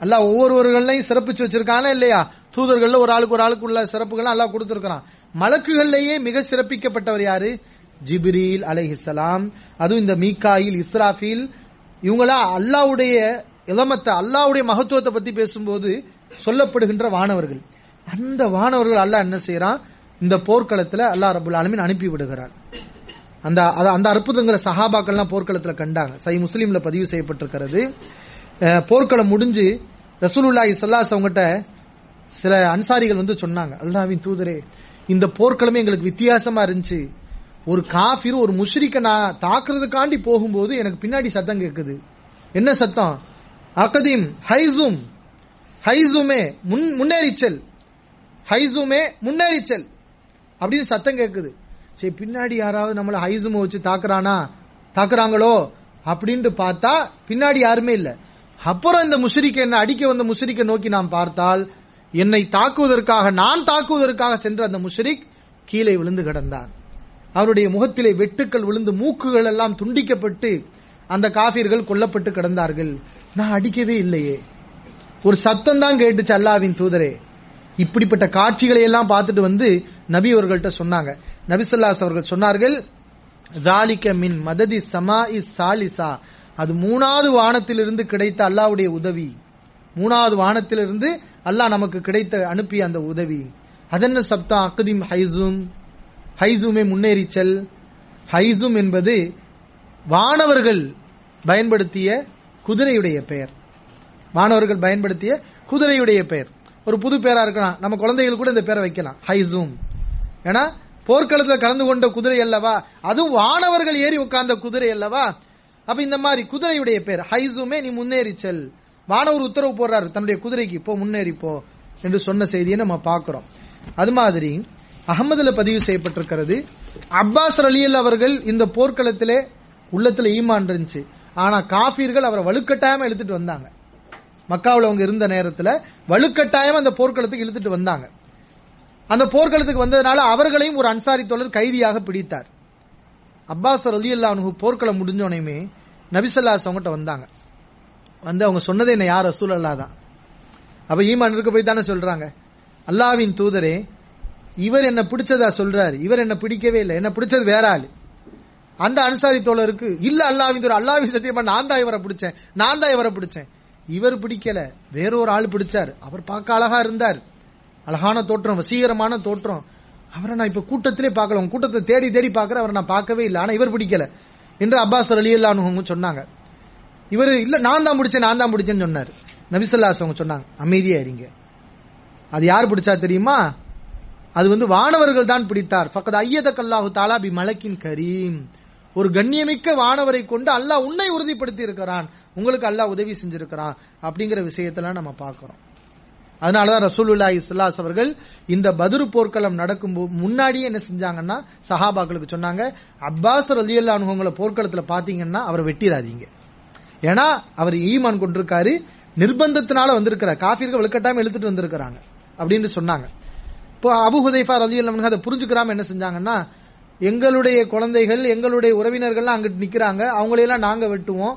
அல்லாஹ் ஒவ்வொருவர்களையும் சிறப்பிச்சு வச்சிருக்கானா இல்லையா? தூதர்கள் ஒரு ஆளுக்கு ஒரு ஆளுக்கு உள்ள சிறப்புகள் அல்லாஹ் கொடுத்திருக்கிறான். மலக்குகள்லேயே மிக சிறப்பிக்கப்பட்டவர் யாரு? ஜிப்ரீல் அலைஹிஸ்ஸலாம். அதுவும் இந்த மீகாயில் இஸ்ராஃபில் இவங்களா அல்லாஹ்வுடைய இளமத்தை அல்லாஹ்வுடைய மகத்துவத்தை பத்தி பேசும்போது சொல்லப்படுகின்ற வானவர்கள். அந்த வானவர்கள் அல்லாஹ் என்ன செய்யறான் இந்த போர்க்களத்துல அல்லாஹ் ரபுல் ஆலமீன் அனுப்பி விடுகிறார். அந்த அந்த அற்புதங்களை சஹாபாக்கள்லாம் போர்க்களத்துல கண்டாங்க. சை முஸ்லீம்ல பதிவு செய்யப்பட்டிருக்கிறது. போர்க்களம் முடிஞ்சு ரசூலுல்லாஹி சல்லாஸ் அவங்ககிட்ட சில அன்சாரிகள் வந்து சொன்னாங்க. அல்லாவின் தூதரே இந்த போர்க்களமே எங்களுக்கு வித்தியாசமா இருந்துச்சு. ஒரு காஃபிர் ஒரு முஷ்ரிக்க நான் தாக்குறதுக்காண்டி போகும்போது எனக்கு பின்னாடி சத்தம் கேட்குது என்ன சத்தம்? அகதீம் ஹைசூம் ஹைசூமே முன் முன்னேறிச்சல். ஹைசூமே முன்னேறிச்சல். அப்படின்னு சத்தம் கேட்குது சரி பின்னாடி யாராவது நம்மளை ஹைசும வச்சு தாக்குறானா? தாக்குறாங்களோ? அப்படின்ட்டு பார்த்தா பின்னாடி யாருமே இல்லை. அப்புறம் இந்த முஷரிக்க என்ன அடிக்க வந்த முஷரிக்க நோக்கி நாம் பார்த்தால் என்னை தாக்குவதற்காக நான் தாக்குவதற்காக சென்ற அந்த முஷரிக் கீழே விழுந்து கிடந்தான். அவருடைய முகத்திலே வெட்டுக்கள் விழுந்து மூக்குகள் எல்லாம் துண்டிக்கப்பட்டு அந்த காஃபியர்கள் கொல்லப்பட்டு கிடந்தார்கள். நான் அடிக்கவே இல்லையே. ஒரு சத்தம் தான் கேட்டுச்சு அல்லாவின் தூதரே. இப்படிப்பட்ட காட்சிகளை எல்லாம் பார்த்துட்டு வந்து நபி அவர்கள்ட்ட சொன்னாங்க. நபிசல்லாஸ் அவர்கள் சொன்னார்கள் ராலிக்க மின் மததி சமா இஸ் சாலிசா அது மூணாவது வானத்திலிருந்து கிடைத்த அல்லாவுடைய உதவி. மூணாவது வானத்திலிருந்து அல்லாஹ் நமக்கு கிடைத்த அனுப்பிய அந்த உதவி. அதென்ன சப்தம்? அக்குதிம் ஹைசூம் ஹைசூமே முன்னேறிச்சல் ஹைசூம் என்பது வானவர்கள் பயன்படுத்திய குதிரையுடைய பெயர். மாணவர்கள் பயன்படுத்திய குதிரையுடைய பெயர். ஒரு புது பேரா இருக்கலாம். நம்ம குழந்தைகள் கூட இந்த பேரை வைக்கலாம். ஹைசூம் ஏன்னா போர்க்களத்தில் கலந்து கொண்ட குதிரை அல்லவா? அதுவும் வானவர்கள் ஏறி உட்கார்ந்த குதிரை அல்லவா? அப்ப இந்த மாதிரி குதிரையுடைய பேர் ஹைசூமே நீ முன்னேறி செல். வானவர் உத்தரவு போடுறாரு. தன்னுடைய குதிரைக்கு போ முன்னேறி போ என்று சொன்ன செய்தியை நம்ம பார்க்கிறோம். அது மாதிரி அகமதுல பதிவு செய்யப்பட்டிருக்கிறது. அப்பாஸ் அலியல் அவர்கள் இந்த போர்க்களத்திலே உள்ளத்துல ஈமான் இருந்துச்சு. ஆனா காபீர்கள் அவரை வலுக்கட்டாயமா இழுத்துட்டு வந்தாங்க. மக்காவில் அவங்க இருந்த நேரத்தில் வலுக்கட்டாயம் அந்த போர்க்களத்துக்கு இழுத்துட்டு வந்தாங்க. அந்த போர்க்களத்துக்கு வந்ததுனால அவர்களையும் ஒரு அன்சாரி தோழர் கைதியாக பிடித்தார். அப்பாஸ் அலி அல்லாஹு போர்க்களம் முடிஞ்சோனையுமே நபிசல்லாஸ் அவங்ககிட்ட வந்தாங்க. வந்து அவங்க சொன்னதே என்ன? யார் ரசூல் அல்லா தான். அப்ப ஈமான் இருக்க போய் தானே சொல்றாங்க. அல்லாவின் தூதரே இவர் என்ன பிடிச்சதா சொல்றாரு. இவர் என்ன பிடிக்கவே இல்லை. என்ன பிடிச்சது வேற ஆளு. அந்த அன்சாரி தோழருக்கு இல்ல அல்லாவின் தோழர் அல்லாவின் சத்தியமா நான் தான் இவரை பிடிச்சேன் நான் தான் இவரை பிடிச்சேன். இவர் பிடிக்கல வேறொரு ஆள் பிடிச்சார். அவர் பார்க்க அழகா இருந்தார். அழகான தோற்றம் வசீகரமான தோற்றம். அவரை நான் இப்ப கூட்டத்திலே பார்க்கல. உங்க கூட்டத்தை தேடி தேடி பார்க்கற அவரை நான் பார்க்கவே இல்லை. ஆனா இவர் பிடிக்கல. என்று அப்பாஸ் அலி அல்லான்னு சொன்னாங்க. இவர் இல்ல நான் தான் பிடிச்சேன் நான் தான் பிடிச்சேன்னு சொன்னார். நபிசல்லாஸ் அவங்க சொன்னாங்க. அமைதியா இருங்க. அது யார் பிடிச்சா தெரியுமா? அது வந்து வானவர்கள் தான் பிடித்தார். ஃபக்கத் ஐயதக்கல்லாஹு தாலா பி மலக்கின் கரீம். ஒரு கண்ணியமிக்க வானவரை கொண்டு அல்லாஹ் உன்னை உறுதிப்படுத்தி இருக்கிறான் உங்களுக்கு அல்லாஹ் உதவி செஞ்சிருக்கிறான் அப்படிங்கிற விஷயத்தெல்லாம் நம்ம பார்க்கிறோம். அதனாலதான் ரசூலுல்லா இஸ்லாஸ் அவர்கள் இந்த பதிரு போர்க்களம் நடக்கும் முன்னாடியே என்ன செஞ்சாங்கன்னா சஹாபாக்களுக்கு சொன்னாங்க அப்பாஸ் ரலியல்லாஹு அன்ஹு உங்களை போர்க்களத்துல பாத்தீங்கன்னா அவரை வெட்டிடாதீங்க ஏன்னா அவர் ஈமான் கொண்டிருக்காரு நிர்பந்தத்தினால வந்திருக்கிறார். காஃபிர்கள் வலுக்கட்டாம எழுத்துட்டு வந்திருக்கிறாங்க அப்படின்னு சொன்னாங்க. இப்போ அபு ஹுதைஃபா ரலியல்லாஹு அதை புரிஞ்சுக்கிறாம என்ன செஞ்சாங்கன்னா எங்களுடைய குழந்தைகள் எங்களுடைய உறவினர்கள்லாம் அங்கிட்டு நிக்கிறாங்க. அவங்களையெல்லாம் நாங்க வெட்டுவோம்.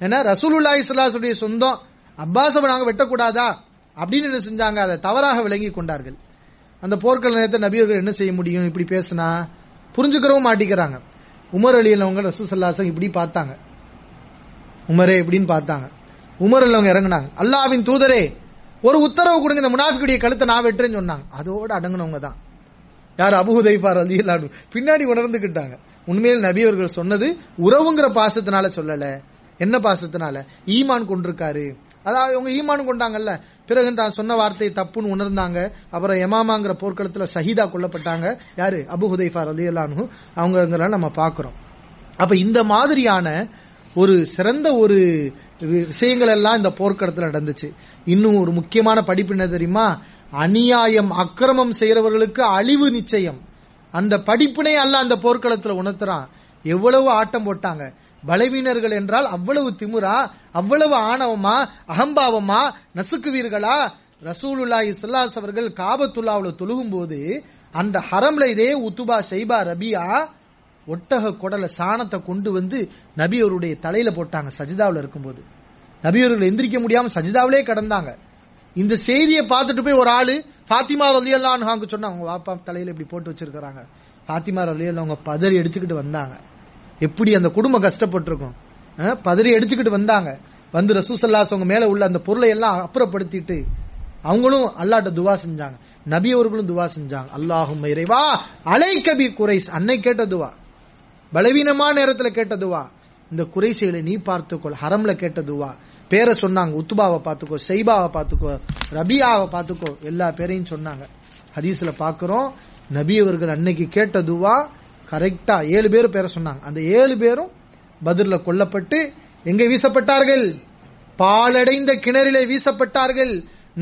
ஏன்னா ரசூலுல்லா இஸ்லாசுடைய சொந்தம். அப்பாஸை நாங்க வெட்டக்கூடாதா? அப்படின்னு என்ன செஞ்சாங்க. அதை தவறாக விளங்கி கொண்டார்கள். அந்த போர்க்கள நேரத்தை நபியர்கள் என்ன செய்ய முடியும்? இப்படி பேசினா புரிஞ்சுக்கிறவும் மாட்டிக்கிறாங்க. உமர் அலியில் அவங்க ரசூ சல்லாசம் இப்படி பார்த்தாங்க. உமரே இப்படின்னு பார்த்தாங்க. உமர் அவங்க இறங்குனாங்க. அல்லாவின் தூதரே ஒரு உத்தரவு கொடுங்க. இந்த முனாஃபிக்குடைய கழுத்தை நான் வெட்டுறேன்னு சொன்னாங்க. அதோட அடங்குனவங்க தான். யார் அபுஹுதைபார் அலி இல்லாடு பின்னாடி உணர்ந்துகிட்டாங்க. உண்மையில் நபி அவர்கள் சொன்னது உறவுங்கிற பாசத்தினால சொல்லல. என்ன பாசத்தினால? ஈமான் கொண்டிருக்காரு. அதாவது அவங்க ஈமான் கொண்டாங்கல்ல. பிறகு தான் சொன்ன வார்த்தை தப்புன்னு உணர்ந்தாங்க. அப்புறம் எமாமாங்கிற போர்க்களத்துல சஹிதா கொல்லப்பட்டாங்க. யாரு? அபு ஹுதைஃபார் அலி அல்லானு அவங்க நம்ம பாக்குறோம் அப்ப இந்த மாதிரியான ஒரு சிறந்த ஒரு விஷயங்கள் எல்லாம் இந்த போர்க்களத்தில் நடந்துச்சு. இன்னும் ஒரு முக்கியமான படிப்பு என்ன தெரியுமா? அநியாயம் அக்கிரமம் செய்யறவர்களுக்கு அழிவு நிச்சயம். அந்த படிப்பினை அல்ல அந்த போர்க்களத்துல உணர்த்துறான். எவ்வளவு ஆட்டம் போட்டாங்க. பலவீனர்கள் என்றால் அவ்வளவு திமுறா அவ்வளவு ஆணவமா அகம்பாவமா நசுக்குவீர்களா? ரசூலுல்லா இஸ்லாஸ் அவர்கள் காபத்துல்லாவில் தொழுகும் போது அந்த ஹரம்ல இதே உத்துபா ஷைபா ரபியா ஒட்டக குடல சாணத்தை கொண்டு வந்து நபி அவருடைய தலையில போட்டாங்க சஜிதாவில் இருக்கும்போது. நபியவர்கள் எந்திரிக்க முடியாம சஜிதாவிலே கடந்தாங்க. இந்த செய்தியை பார்த்துட்டு போய் ஒரு ஆளு பாத்திமா ரலியல்லான்னு சொன்னா அவங்க வாப்பா தலையில இப்படி போட்டு வச்சிருக்கிறாங்க. பாத்திமா ரலியல்லா அவங்க பதறி எடுத்துக்கிட்டு வந்தாங்க. எப்படி அந்த குடும்பம் கஷ்டப்பட்டிருக்கும்? பதறி அடிச்சுக்கிட்டு வந்தாங்க. வந்து ரசூசல்லாஸ் அவங்க மேல உள்ள அந்த பொருளை எல்லாம் அப்புறப்படுத்திட்டு அவங்களும் அல்லாட்ட துவா செஞ்சாங்க. நபி அவர்களும் துவா செஞ்சாங்க. அல்லாஹும் இறைவா அலை கபி குறைஸ் அன்னை கேட்ட துவா. பலவீனமான நேரத்துல கேட்ட துவா. இந்த குறைசைகளை நீ பார்த்துக்கொள். ஹரம்ல கேட்ட துவா. பேரை சொன்னாங்க உத்துபாவை பார்த்துக்கோ சைபாவை பார்த்துக்கோ ரபியாவை பார்த்துக்கோ எல்லா பேரையும் சொன்னாங்க. ஹதீஸ்ல பாக்குறோம் நபி அவர்கள் அன்னைக்கு கேட்ட துவா கரெக்டா ஏழு பேர் பேரை சொன்னாங்க. அந்த ஏழு பேரும் பதிர்ல கொல்லப்பட்டு எங்கே வீசப்பட்டார்கள்? பாலடைந்த கிணறிலே வீசப்பட்டார்கள்.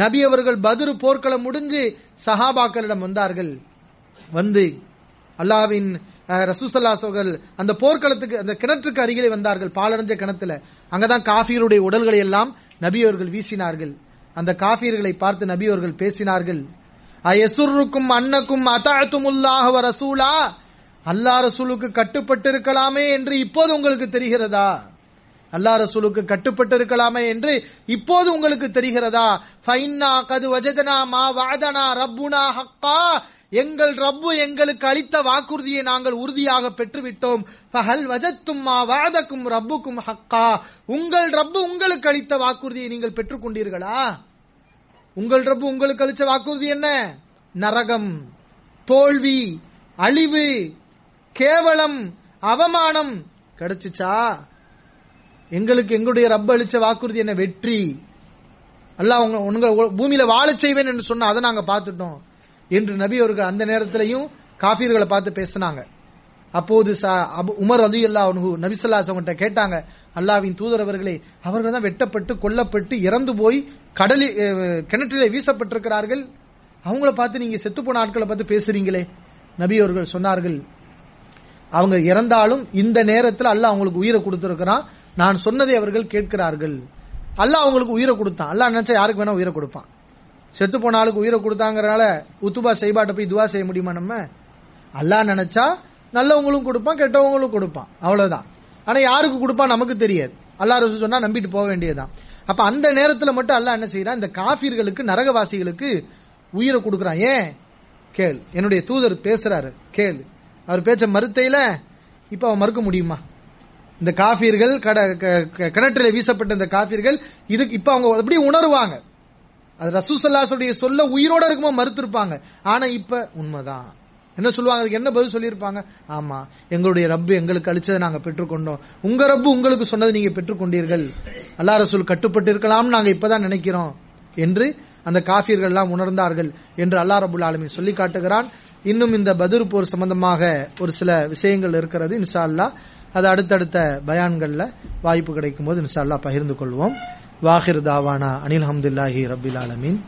நபி அவர்கள் பதிரு போர்க்களம் முடிஞ்சு சஹாபாக்களிடம் வந்தார்கள். வந்து அல்லாவின் அஹ், ரசூசல்லாஸ் அந்த போர்க்களத்துக்கு அந்த கிணற்றுக்கு அருகிலே வந்தார்கள் பாலடைஞ்ச கிணத்துல. அங்கதான் காஃபியருடைய உடல்களை எல்லாம் நபியவர்கள் வீசினார்கள். அந்த காஃபியர்களை பார்த்து நபியவர்கள் பேசினார்கள். அயசுருக்கும் அன்னக்கும் அத்தாழ்த்துமுல்லாக ரசூலா? அல்லாஹ் ரசூலுக்கு கட்டுப்பட்டு இருக்கலாமே என்று இப்போது உங்களுக்கு தெரிகிறதா? அல்லா ரசூலுக்கு கட்டுப்பட்டு இருக்கலாமே என்று இப்போது உங்களுக்கு தெரிகிறதா? ஃபைன்னா கது வஜதனா மா வாதனா ரப்புனா ஹக்கா. எங்கள் ரப்பு எங்களுக்கு அளித்த வாக்குறுதியை நாங்கள் உறுதியாக பெற்றுவிட்டோம். ஃபஹல் வஜத்தும் மா வாதக்கும் ரப்புக்கும் ஹக்கா. உங்கள் ரப்பு உங்களுக்கு அளித்த வாக்குறுதியை நீங்கள் பெற்றுக்கொண்டீர்களா? உங்கள் ரப்பு உங்களுக்கு அளித்த வாக்குறுதி என்ன? நரகம் தோல்வி அழிவு கேவலம் அவமானம். கிடைச்சிச்சா? எங்களுக்கு எங்களுடைய ரப்ப அளிச்ச வாக்குறுதி என்ன? வெற்றி. அல்லாஹ் உங்க உங்க பூமியில வாழச் செய்வேன் என்று சொன்ன அதை நாங்க பார்த்துட்டோம். என்று நபி அவர்கள் அந்த நேரத்திலையும் காபீர்களை பார்த்து பேசினாங்க. அப்போது அபு- உமர் அலி அல்லா நபிசல்லாஸ் அவங்கள்ட்ட கேட்டாங்க அல்லாவின் தூதரவர்களே அவர்கள் தான் வெட்டப்பட்டு கொல்லப்பட்டு இறந்து போய் கடலில் கிணற்றிலே வீசப்பட்டிருக்கிறார்கள். அவங்கள பார்த்து நீங்க செத்து போன ஆட்களை பார்த்து பேசுறீங்களே. நபி அவர்கள் சொன்னார்கள் அவங்க இறந்தாலும் இந்த நேரத்தில் அல்லாஹ் அவங்களுக்கு உயிரை கொடுத்திருக்கிறான். நான் சொன்னதை அவர்கள் கேட்கிறார்கள். அல்லாஹ் அவங்களுக்கு உயிரை கொடுத்தான். அல்லாஹ் நினைச்சா யாருக்கு வேணா உயிரை கொடுப்பான். செத்து போன ஆளுக்கு உயிரை கொடுத்தாங்கறனால உத்துபா செய்பாட்ட போய் துவா செய்ய முடியுமா நம்ம? அல்லாஹ் நினைச்சா நல்லவங்களும் கொடுப்பான் கெட்டவங்களும் கொடுப்பான். அவ்வளவுதான். ஆனா யாருக்கு கொடுப்பான் நமக்கு தெரியாது. அல்லாஹ் ரசூல் சொன்னா நம்பிட்டு போக வேண்டியதுதான். அப்ப அந்த நேரத்துல மட்டும் அல்லாஹ் என்ன செய்யறான்? இந்த காஃபிர்களுக்கு நரகவாசிகளுக்கு உயிரை கொடுக்கறான். ஏன்? கேள். என்னுடைய தூதர் பேசுறாரு. கேள். அவர் பேச்ச மறுத்தையில இப்ப அவன் மறுக்க முடியுமா? இந்த காஃபியர்கள் கட க- க- வீசப்பட்ட இந்த காஃபியர்கள் இதுக்கு இப்ப அவங்க எப்படி உணருவாங்க. அது ரசூசல்லாசுடைய சொல்ல உயிரோட இருக்குமோ மறுத்திருப்பாங்க. ஆனா இப்ப உண்மைதான். என்ன சொல்லுவாங்க? அதுக்கு என்ன பதில் சொல்லியிருப்பாங்க? ஆமா. எங்களுடைய ரப்பு எங்களுக்கு அழிச்சதை நாங்க பெற்றுக்கொண்டோம். உங்க ரப்பு உங்களுக்கு சொன்னதை நீங்க பெற்றுக்கொண்டீர்கள். அல்லா ரசூல் கட்டுப்பட்டு இருக்கலாம் நாங்க இப்பதான் நினைக்கிறோம். என்று அந்த காஃபியர்கள் எல்லாம் உணர்ந்தார்கள் என்று அல்லா ரபுல் ஆலமி சொல்லி காட்டுகிறான். இன்னும் இந்த பதிர் போர் சம்பந்தமாக ஒரு சில விஷயங்கள் இருக்கிறது இன்ஷா அல்லாஹ். அது அடுத்தடுத்த பயான்களில் வாய்ப்பு கிடைக்கும் போது இன்ஷா அல்லாஹ் பகிர்ந்து கொள்வோம். வாஹிர் தாவானா அனில் அஹமதுல்லாஹி ரபில் ஆலமீன்.